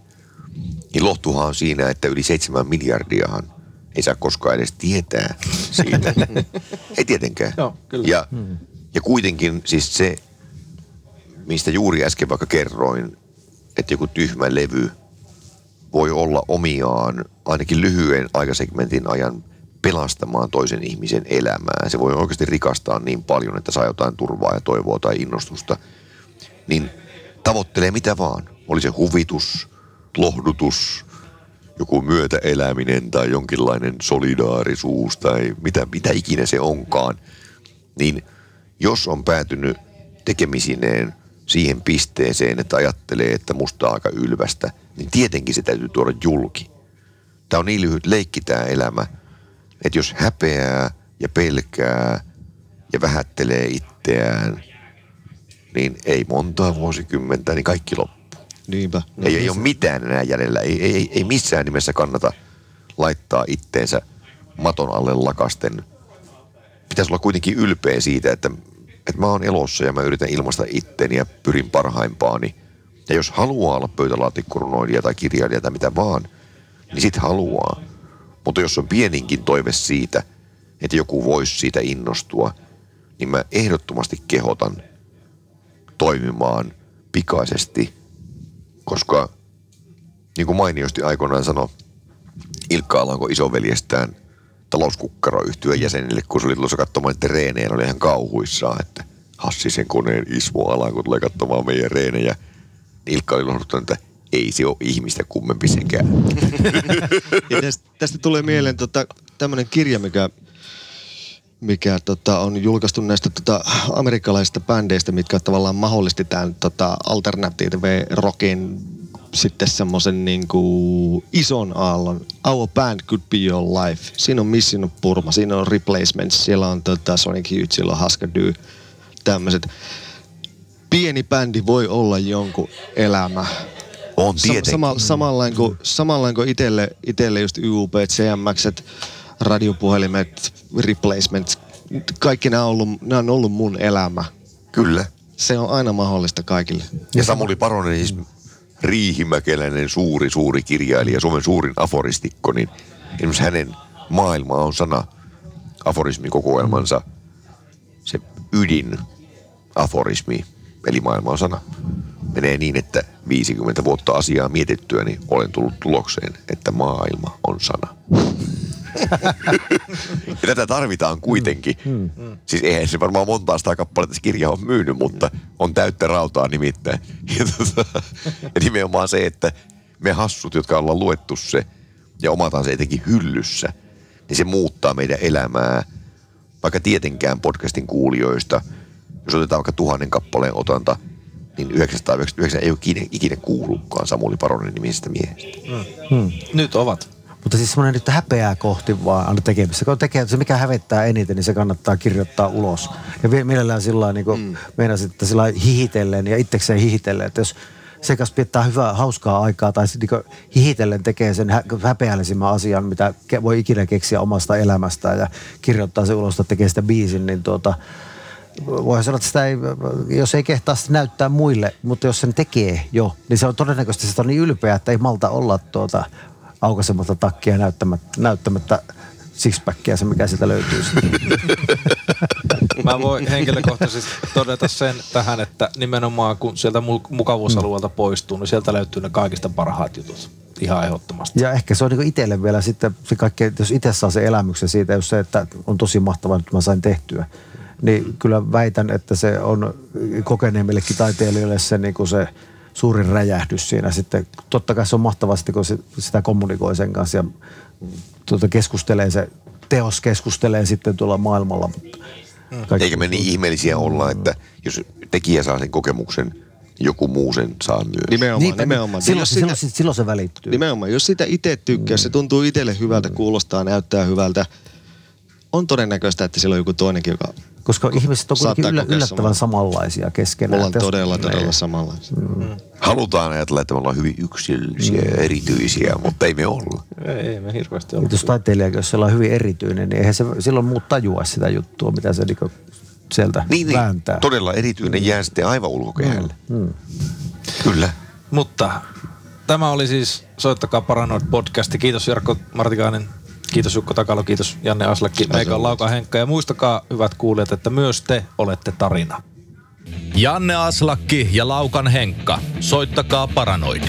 niin lohtuhan on siinä, että yli seitsemän miljardiahan ei saa koskaan edes tietää siitä. ei tietenkään. Joo, kyllä. Ja, ja kuitenkin siis se, mistä juuri äsken vaikka kerroin, että joku tyhmä levy voi olla omiaan ainakin lyhyen aikasegmentin ajan pelastamaan toisen ihmisen elämää. Se voi oikeasti rikastaa niin paljon, että saa jotain turvaa ja toivoa tai innostusta. Niin tavoittelee mitä vaan. Oli se huvitus, lohdutus, joku myötäeläminen tai jonkinlainen solidaarisuus tai mitä, mitä ikinä se onkaan. Niin jos on päätynyt tekemisineen siihen pisteeseen, että ajattelee, että musta on aika ylvästä, niin tietenkin se täytyy tuoda julki. Tämä on niin lyhyt leikki tämä elämä, että jos häpeää ja pelkää ja vähättelee itseään, niin ei montaa vuosikymmentä, niin kaikki loppuu. Niinpä. No, ei, ei ole mitään enää jäljellä. Ei, ei, ei missään nimessä kannata laittaa itteensä maton alle lakasten. Pitäisi olla kuitenkin ylpeä siitä, että, että mä oon elossa ja mä yritän ilmaista itteeni ja pyrin parhaimpaani. Ja jos haluaa olla pöytälaatikkorunoilija tai kirjailija tai mitä vaan, niin sit haluaa. Mutta jos on pieninkin toive siitä, että joku voisi siitä innostua, niin mä ehdottomasti kehotan toimimaan pikaisesti, koska niin kuin mainiosti aikoinaan sanoi Ilkka Alanko isoveljestään talouskukkaro yhtyön jäsenille, kun se oli tulossa katsomaan niitä reenejä, ne oli ihan kauhuissaan, että Hassisen koneen Ismo Alanko tulee katsomaan meidän reenejä. Ilkka oli lohduttanut, että ei se ole ihmistä kummempi sekään. Tästä, tästä tulee mieleen tota, tämmöinen kirja, mikä, mikä tota, on julkaistu näistä tota, amerikkalaisista bändeistä, mitkä tavallaan mahdollisti tämän tota, alternative rockin sitten semmoisen niinku ison aallon. Our band could be your life. Siinä on Mission Purma, siinä on Replacements, siellä on tota Sonic Youth, siellä on Husker Du. tämmöiset. Pieni bändi voi olla jonkun elämä. On tietenkin. sama, samanlain kuin, samanlain kuin itelle, itelle just YUP, CMX, radiopuhelimet, replacement, kaikki nämä on, ollut, nämä on ollut mun elämä. Kyllä. Se on aina mahdollista kaikille. Ja Samuli Paronen, siis riihimäkeläinen suuri, suuri kirjailija, Suomen suurin aforistikko, niin esimerkiksi hänen maailma on sana aforismikokoelmansa se ydin aforismi, eli maailma on sana. Menee niin, että 50 vuotta asiaa mietittyä, niin olen tullut tulokseen, että maailma on sana. Ja tätä tarvitaan kuitenkin. Siis eihän se varmaan montaa sitä kappaletta se kirja on myynyt, mutta on täyttä rautaa nimittäin. Ja, tota, ja nimenomaan se, että me hassut, jotka ollaan luettu se ja omataan se etenkin hyllyssä, niin se muuttaa meidän elämää. Vaikka tietenkään podcastin kuulijoista, jos otetaan vaikka tuhannen kappaleen otanta, niin 999 ei ole ikinä, ikinä kuullutkaan Samuli Paronen nimisestä miehestä. Nyt ovat. Mutta siis semmoinen nyt häpeää kohti vaan aina tekemistä. Kun tekee, se mikä hävettää eniten, niin se kannattaa kirjoittaa ulos. Ja mielellään sillä lailla, niin kuin mm. meinasin, että sillä hihitellen ja itsekseen hihitellen. Että jos sekas piettää hyvää, hauskaa aikaa tai niin hihitellen tekee sen hä- häpeällisimmän asian, mitä voi ikinä keksiä omasta elämästään ja kirjoittaa se ulos, että tekee sitä biisin, niin tuota, voihan sanoa, että sitä ei, jos ei kehtaa sitä näyttää muille, mutta jos sen tekee jo, niin se on todennäköisesti sitä on niin ylpeä, että ei malta olla tuota aukaisematta takkia näyttämättä, näyttämättä sixpackia, se mikä sieltä löytyy. Mä voin henkilökohtaisesti todeta sen tähän, että nimenomaan kun sieltä mu- mukavuusalueelta poistuu, niin sieltä löytyy ne kaikista parhaat jutut. Ihan ehdottomasti. Ja ehkä se on niin itselle vielä sitten se kaikki, jos itse saa sen elämyksen siitä, jos se, että on tosi mahtavaa, että mä sain tehtyä. Niin kyllä väitän, että se on kokeneemmillekin taiteilijoille se, niin kuin se suurin räjähdys siinä sitten. Totta kai se on mahtavaa sitten, kun se, sitä kommunikoi sen kanssa ja tuota, keskustelee se, teos keskustelee sitten tuolla maailmalla. Mutta kaikki- Eikä me niin ihmeellisiä olla, että jos tekijä saa sen kokemuksen, joku muu sen saa myös. Nimenomaan, Niinpä, nimenomaan. Silloin, sitä- silloin, silloin se välittyy. Nimenomaan, jos sitä itse tykkää, se tuntuu itselle hyvältä, kuulostaa, näyttää hyvältä, on todennäköistä, että siellä on joku toinenkin, joka Koska ihmiset on kuitenkin yllä, yllättävän samaa. samanlaisia keskenään. ollaan Että jos- todella, todella Niin. samanlaisia. Halutaan ajatella, että me ollaan hyvin yksilöllisiä ja erityisiä, mutta ei me olla. Ei, ei me hirveästi Mutta ole. jos taiteilija, jos sellainen hyvin erityinen, niin eihän se silloin muut tajua sitä juttua, mitä se niinku sieltä Niin, niin vääntää. todella erityinen jää sitten aivan ulkokehälle. Mm. Kyllä. Mutta tämä oli siis Soittakaa Paranoid podcasti. Kiitos Jarkko Martikainen, kiitos Jukko Takalo, kiitos Janne Aslakki. Meikä on Lauka Henkka ja muistakaa hyvät kuulijat, että myös te olette tarina. Janne Aslakki ja Laukan Henkka. Soittakaa Paranoid.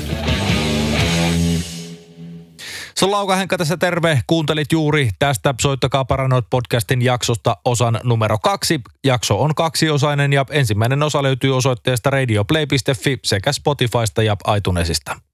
Se on Lauka Henkka tässä terve. Kuuntelit juuri tästä Soittakaa Paranoid podcastin jaksosta osan numero kaksi. Jakso on kaksiosainen ja ensimmäinen osa löytyy osoitteesta radioplay.fi sekä Spotifysta ja iTunesista.